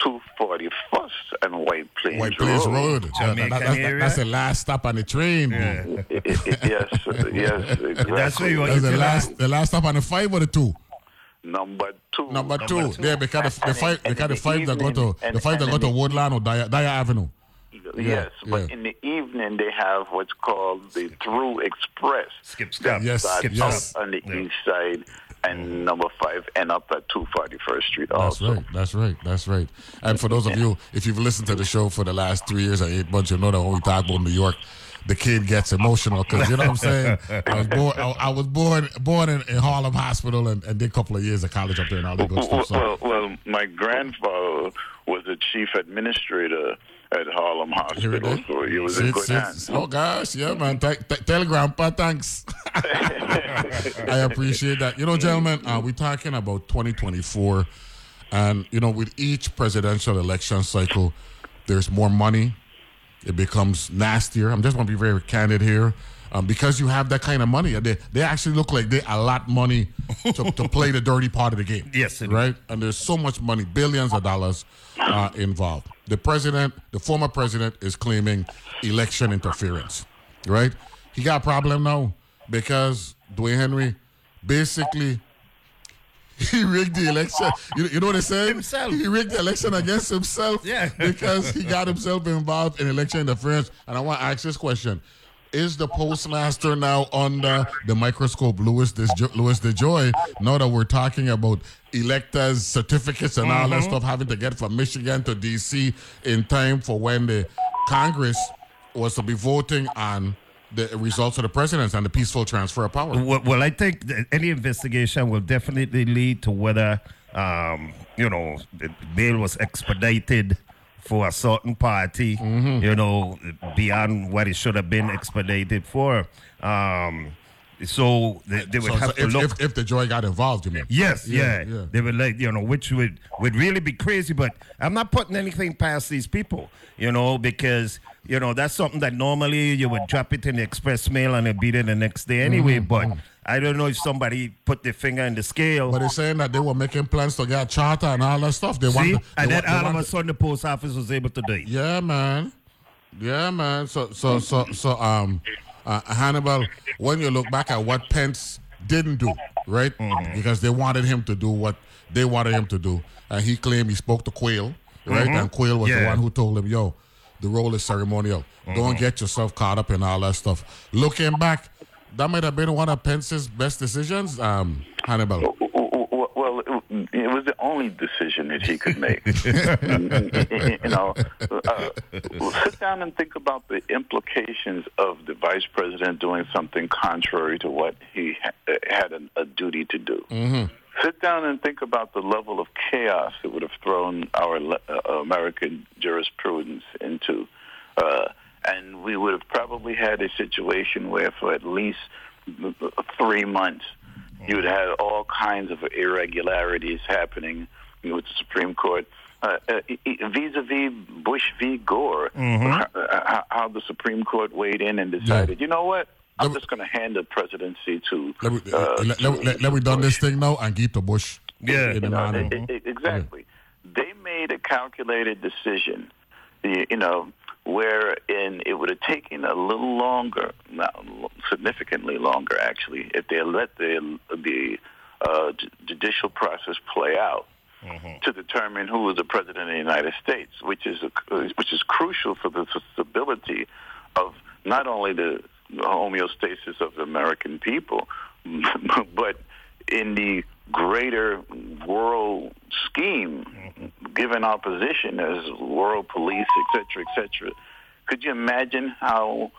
241st and White Plains White Plains Road. Yeah, that- Jamaican that- that's, the last stop on the train. I- I- yes, yes, exactly. That's where you That's the last, the last stop on the five or the two? Number two. Number two. There, because the, the five, And because the in five that go to the five that go to Woodlawn or Dyre, Dyre Avenue. Yes, but yeah. in the evening they have what's called the Through Express. Skip That Yes, starts skip out stop. on the east side and mm. number five and up at 241st Street That's also. right. That's right. That's right. And for those of you, if you've listened to the show for the last three years or eight months, you know that when we talk about New York, the kid gets emotional because you know what I'm saying. I was born. I, I was born born in, in Harlem Hospital and, and did a couple of years of college up there and all that good stuff. So Well, well, my grandfather was the chief administrator at Harlem Hospital, so he was Sit- in good sit- Oh gosh, yeah, man. Th- th- tell Grandpa thanks. I appreciate that. You know, gentlemen, uh, we're talking about 2024, and you know, with each presidential election cycle, there's more money. It becomes nastier. I'm just going to be very candid here. Um, because you have that kind of money, they they actually look like they allot money to, to play the dirty part of the game. Yes, it is. right. And there's so much money, billions of dollars uh, involved. The president, the former president, is claiming election interference. Right? He got a problem now. because Dwayne Henry basically he rigged the election. You, you know what they say? Himself. He rigged the election against himself Yeah. because he got himself involved in election interference. And I want to ask this question. Is the postmaster now under the microscope, Louis DeJoy, Louis DeJoy, now that we're talking about electors' certificates and all that Mhm. stuff having to get from Michigan to D.C. in time for when the Congress was to be voting on the results of the presidents and the peaceful transfer of power? Well, well, I think any investigation will definitely lead to whether, um, you know, the bail was expedited for a certain party, Mm-hmm. you know, beyond what it should have been expedited for. Um, so they, they would So- have so to if, look. if, if DeJoy got involved, you mean? Yes, yeah, yeah. They would like, you know, which would would really be crazy. But I'm not putting anything past these people, you know, because you know that's something that normally you would drop it in the express mail and it'd be there the next day anyway. Mhm, But I don't know if somebody put their finger in the scale. But they're saying that they were making plans to get a charter and all that stuff. They want, See, they and then want- all of a sudden the post office was able to do it. Yeah, man. Yeah, man. So, so, so, so, um, uh, Hannibal, when you look back at what Pence didn't do, right? Because they wanted him to do what they wanted him to do, and he claimed he spoke to Quayle, right? Mhm. And Quayle was the one who told him, "Yo, the role is ceremonial. Don't Mhm. get yourself caught up in all that stuff." Looking back, that might have been one of Pence's best decisions, um, Hannibal. Was the only decision that he could make. you know, uh, sit down and think about the implications of the vice president doing something contrary to what he ha- had a, a duty to do. Mm-hmm. Sit down and think about the level of chaos it would have thrown our le- uh, American jurisprudence into. Uh, and we would have probably had a situation where, for at least three months, you would have all kinds of irregularities happening with the Supreme Court. Uh, uh, vis-a-vis Bush v. Gore, Mhm. how, how, how the Supreme Court weighed in and decided, you know what, I'm just going to hand the presidency to. Let me, uh, let, let, let, let me done this thing now and get to Bush. Yeah. you know, manner. e- e- exactly. They made a calculated decision, y- you know, wherein it would have taken a little longer, not significantly longer, actually, if they let the the uh, judicial process play out to determine who was the president of the United States, which is a, which is crucial for the stability of not only the homeostasis of the American people, but in the greater world scheme, given our position as world police, et cetera, et cetera. Could you imagine how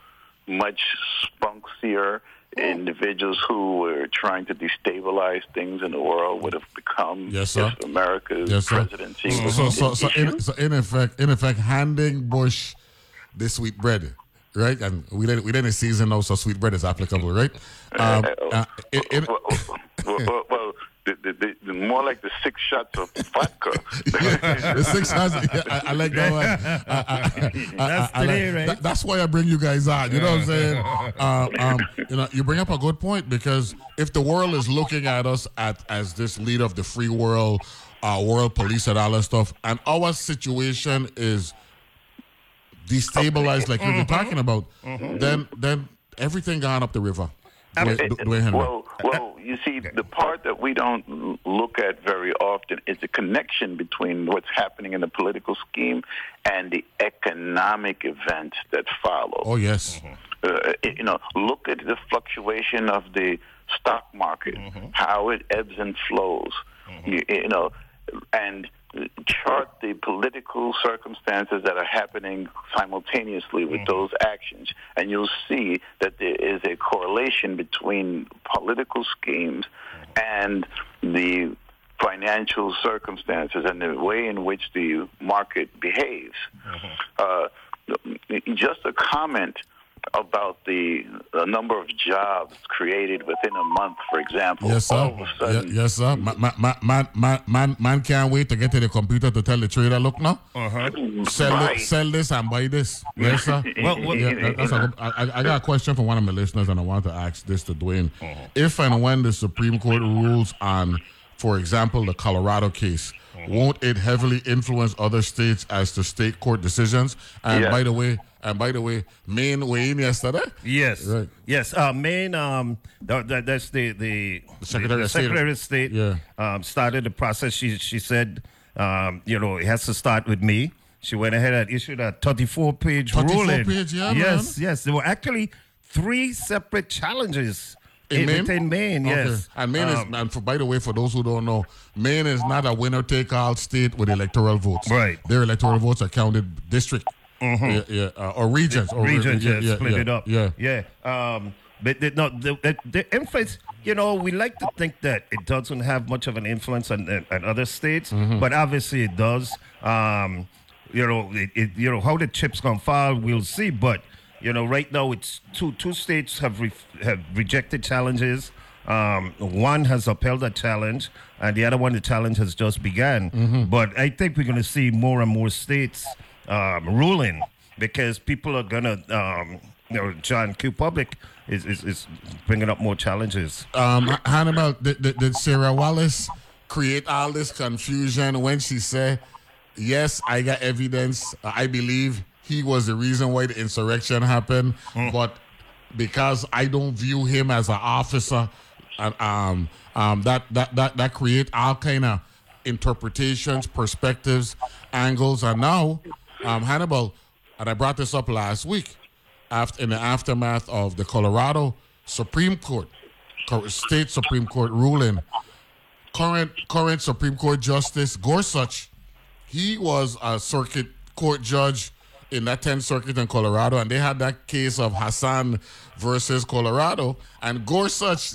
much spunkier individuals who were trying to destabilize things in the world would have become Yes, sir. if America's Yes, sir. presidency So, was so, so, so, in, so in effect, in effect, handing Bush the sweet bread, right? And we didn't, we didn't season now, so sweet bread is applicable, right? Um, uh, in, in, well, well, well the, the, the, the more like the six shots of vodka. the six has, yeah, I, I like that one. I, I, I, That's I, I today, like, right? that- that's why I bring you guys on. You know what I'm saying? Um, um, you know, you bring up a good point because if the world is looking at us at as this leader of the free world, uh, world police and all that stuff, and our situation is destabilized, like you've been talking about, then then everything gone up the river. Well, well, you see, the part that we don't look at very often is the connection between what's happening in the political scheme and the economic events that follow. oh yes. Mm-hmm. Uh, you know, look at the fluctuation of the stock market, how it ebbs and flows. You, you know, and chart the political circumstances that are happening simultaneously with those actions, and you'll see that there is a correlation between political schemes and the financial circumstances and the way in which the market behaves. Uh, just a comment about the, the number of jobs created within a month, for example. Yes, sir. All of a sudden, yes, sir. Man, man, man, man, man, man can't wait to get to the computer to tell the trader, look now, Uh-huh. sell, Right. this, sell this and buy this. Yes, sir. Well, well- Yeah, that's a good- I, I- I got a question from one of my listeners, and I want to ask this to Dwayne. If and when the Supreme Court rules on, for example, the Colorado case, won't it heavily influence other states as to state court decisions? And Yeah. by the way, and by the way, Maine weighed in yesterday. Yes. Right. Yes. Uh, Maine, um, th- th- that's the, the, Secretary the of State. Secretary of State Yeah. um, started the process. She, she said, um, you know, it has to start with me. She went ahead and issued a 34 page 34 ruling. page, yeah, yes, yes. There were actually three separate challenges In Maine? within Maine. Okay. Yes. And Maine Um, is, and for, by the way, for those who don't know, Maine is not a winner take all state with electoral votes. Right. Their electoral votes are counted district. Yeah, yeah, uh, or regions. Or regions, yeah, yeah, split yeah, it up. Yeah. yeah. Um, but the, no, the, the, the influence. You know, we like to think that it doesn't have much of an influence on, on, on other states, Mhm. but obviously it does. Um, you know, it, it, you know how the chips gonna fall, we'll see. But you know, right now it's two two states have re- have rejected challenges. Um, one has upheld a challenge, and the other one, the challenge has just begun. Mhm. But I think we're going to see more and more states um, ruling because people are to, um, you know, John Q. Public is, is, is bringing up more challenges. Um, Hannibal, did, did, did Sarah Wallace create all this confusion when she said, "Yes, I got evidence. I believe he was the reason why the insurrection happened, but because I don't view him as an officer, and um, um, that that that that create all kind of interpretations, perspectives, angles, and now, um, Hannibal, and I brought this up last week, after in the aftermath of the Colorado Supreme Court, state Supreme Court ruling, current current Supreme Court Justice Gorsuch, he was a circuit court judge in that 10th circuit in Colorado, and they had that case of Hassan versus Colorado, and Gorsuch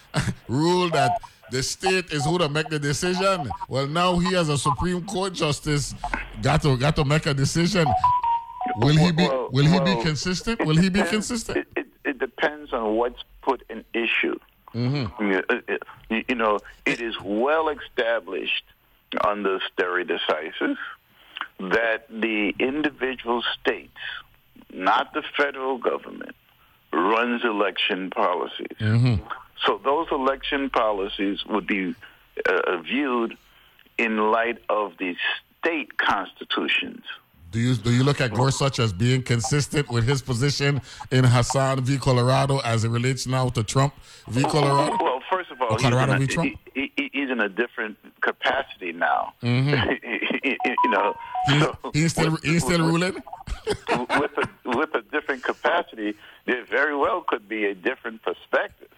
ruled that the state is who to make the decision. Well, now he as a Supreme Court justice got to got to make a decision. Will he be will he be consistent? Will he be it- consistent? It, it depends on what's put in issue. Mm-hmm. You know, it is well established under stare decisis that the individual states, not the federal government, runs election policies. Mm-hmm. So those election policies would be uh, viewed in light of the state constitutions. Do you do you look at Gorsuch as being consistent with his position in Hassan v. Colorado as it relates now to Trump v. Colorado? Well, first of all, Colorado he's, in Trump? a, he, he, he's in a different capacity now. Mhm. you know, He's, so he's still with- he's still ruling. with a with a different capacity, there very well could be a different perspective.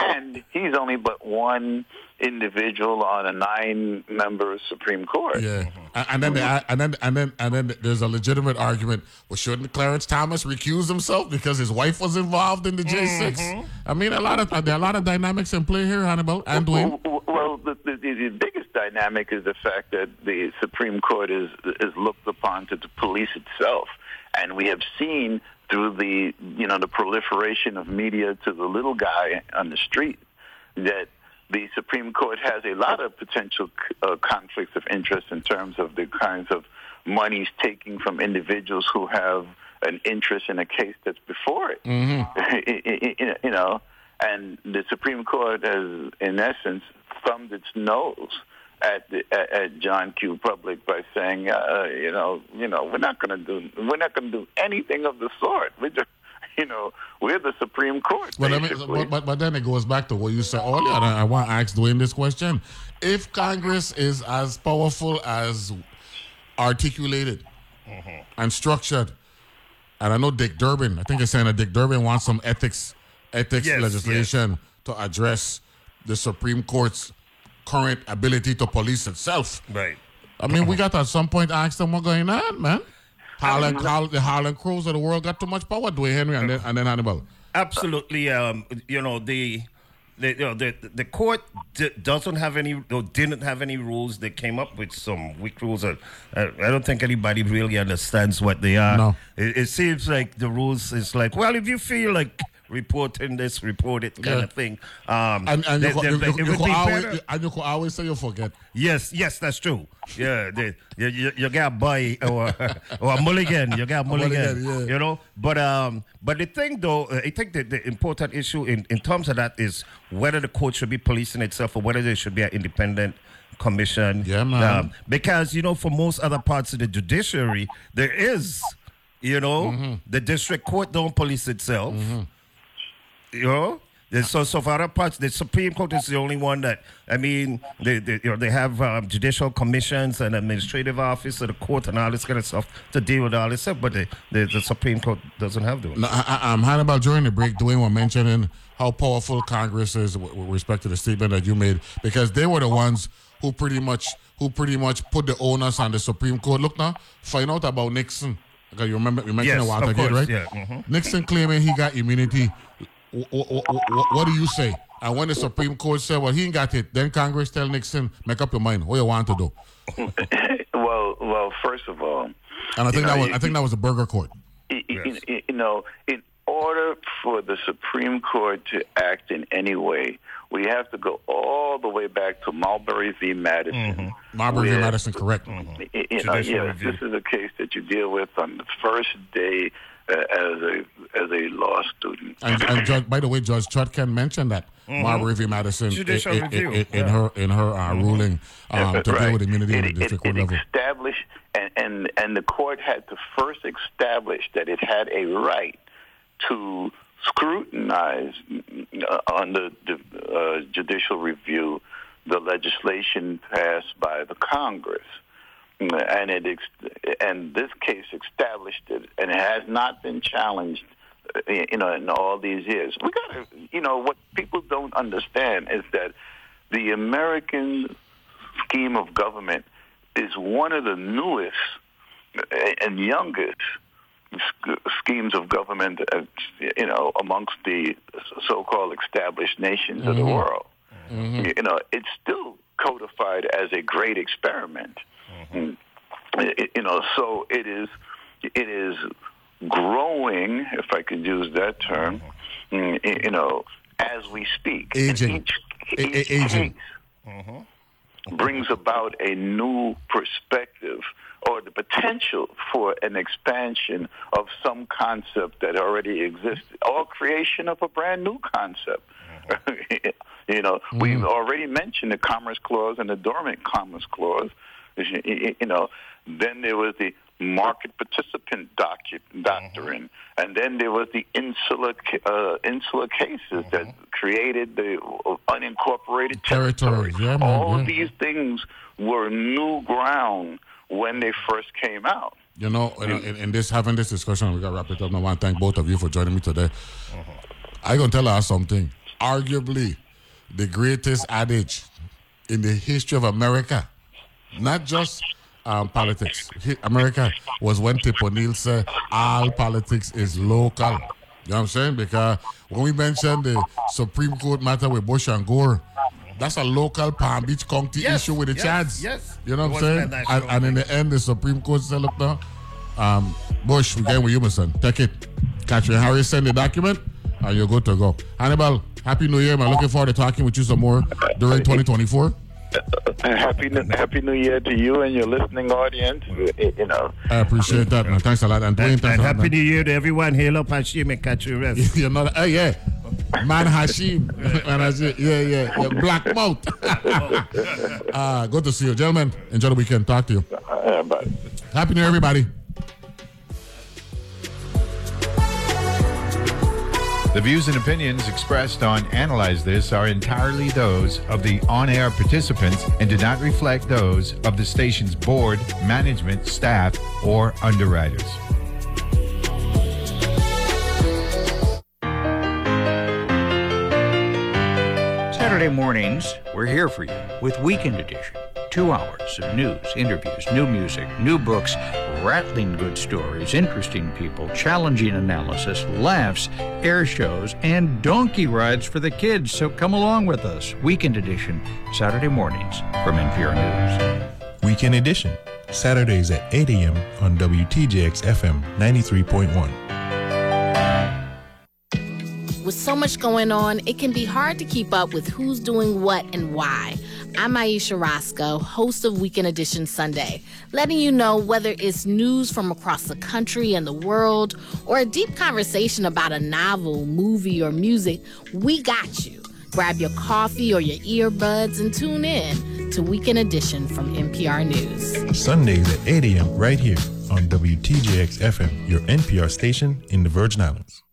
You know, and he's only but one individual on a nine-member Supreme Court. Yeah, and, and then the, and then and then and then there's a legitimate argument. Well, shouldn't Clarence Thomas recuse himself because his wife was involved in the J 6 mm-hmm. I mean, a lot of there are a lot of dynamics in play here, Hannibal and Dwayne. Well, well, the, the, the the biggest dynamic is the fact that the Supreme Court is is looked upon to the police itself, and we have seen through the you know the proliferation of media to the little guy on the street that the Supreme Court has a lot of potential uh, conflicts of interest in terms of the kinds of monies taking from individuals who have an interest in a case that's before it. you know, and the Supreme Court has, in essence, thumbed its nose at the, at, at John Q. Public by saying, uh, you know, you know, we're not going to do, we're not going to do anything of the sort. We just, you know, we're the Supreme Court. But, I mean, but, but, but then it goes back to what you said earlier. And I, I want to ask Dwayne this question: If Congress is as powerful as articulated and structured, and I know Dick Durbin, I think it's saying that Dick Durbin wants some ethics ethics Yes, legislation to address the Supreme Court's current ability to police itself. Right. I mean, we got to at some point ask them what's going on, man. Harlan, Harlan, the Harlan Crows of the world got too much power, Dwayne Henry, and then, and then Hannibal. Absolutely. Um, you know the. The, you know, the the court d- doesn't have any or didn't have any rules. They came up with some weak rules. Uh, I, I don't think anybody really understands what they are. No. It, it seems like the rules is like, well, if you feel like reporting this, report it kind Yeah. of thing. Um, And, and you, they- you, they- you, it you would be always, better- and you could always say you forget. Yes, yes, that's true. Yeah, they, you, you, you got boy or or a mulligan. You got mulligan. mulligan, You know, but um, but the thing though, uh, I think that the important issue in, in terms of that is whether the court should be policing itself or whether there should be an independent commission. Yeah, man. because you know, for most other parts of the judiciary, there is, you know, Mm-hmm. the district court don't police itself. You know. So, so other parts, the Supreme Court is the only one that I mean, they, they you know they have um, judicial commissions and administrative office of the court and all this kind of stuff to deal with all this stuff, but the, the, the Supreme Court doesn't have those. No, I, I, um, Hannibal, during the break, Dwayne was mentioning how powerful Congress is with, with respect to the statement that you made, because they were the ones who pretty much who pretty much put the onus on the Supreme Court. Look now, find out about Nixon. Okay, you remember you mentioned Yes, a while ago, right? yeah, mhm. Nixon claiming he got immunity. What do you say? And when the Supreme Court said, "Well, he ain't got it," then Congress tell Nixon, "Make up your mind. What you want to do?" well, well, first of all, And I you think know, that was you- I think that was the Burger Court. y- y- y- you know, in order for the Supreme Court to act in any way, we have to go all the way back to Marbury v. Madison. Mm-hmm. Marbury v. Madison, correct. Mm-hmm. y- You know, yes, this is a case that you deal with on the first day as a as a law student. And, and Judge, by the way, Judge Chutkan mentioned that Mhm. Marbury v. Madison Judicial in, in- review, in- in her in her uh, ruling um, Yeah, to deal with immunity it, at the district it, court it level. established, and, and and the court had to first establish that it had a right to scrutinize uh, under the uh, judicial review the legislation passed by the Congress. And it ex- and this case established it, and it has not been challenged. uh, You know, in all these years, we got to. You know, what people don't understand is that the American scheme of government is one of the newest and youngest schemes of government, uh, you know, amongst the so-called established nations of the Mhm. world. Mm-hmm. You know, it's still codified as a great experiment. Mm. You know, so it is. It is growing, if I could use that term. mm, You know, as we speak. Aging. each- each aging. case brings about a new perspective or the potential for an expansion of some concept that already existed or creation of a brand new concept. you know, we've already mentioned the Commerce Clause and the Dormant Commerce Clause. You know, then there was the market participant docu- doctrine, mm-hmm. and then there was the insular uh, insular cases that mm-hmm. created the unincorporated Territories, yeah, all yeah. these things were new ground when they first came out. You know, in, in, in this having this discussion, we got to wrap it up. I want to thank both of you for joining me today. Mm-hmm. I gonna tell us something. Arguably, the greatest adage in the history of America, not just um, politics. America was when Tip O'Neill said all politics is local. You know what I'm saying? Because when we mentioned the Supreme Court matter with Bush and Gore, that's a local Palm Beach County Yes, issue with the yes, Chads. yes. You know what I'm saying? And, and in the end, the Supreme Court said, look now, um, Bush, we getting with you, my son. Take it. Katherine Harris send the document, and you're good to go. Hannibal, Happy New Year, man. Looking forward to talking with you some more during 2024. Happy New, Happy New Year to you and your listening audience. You know, I appreciate that, man. Thanks a lot. And Dwayne, And, and a lot, happy. New Year to everyone. Hail up Hashim and catch your rest. You're not, oh, yeah. Man Hashim. Man Hashim. Yeah, yeah. yeah. Black mouth. uh, good to see you. Gentlemen, enjoy the weekend. Talk to you. Uh, bye. Happy New Year, everybody. The views and opinions expressed on Analyze This are entirely those of the on air participants and do not reflect those of the station's board, management, staff, or underwriters. Saturday mornings, we're here for you with Weekend Edition. Two hours of news, interviews, new music, new books, rattling good stories, interesting people, challenging analysis, laughs, air shows, and donkey rides for the kids. So come along with us. Weekend Edition, Saturday mornings from NPR News. Weekend Edition, Saturdays at 8 a.m. on WTJX FM 93.1. With so much going on, it can be hard to keep up with who's doing what and why. I'm Ayesha Rascoe, host of Weekend Edition Sunday, letting you know whether it's news from across the country and the world or a deep conversation about a novel, movie, or music, we got you. Grab your coffee or your earbuds and tune in to Weekend Edition from NPR News. Sundays at 8 a.m. right here on WTJX FM, your NPR station in the Virgin Islands.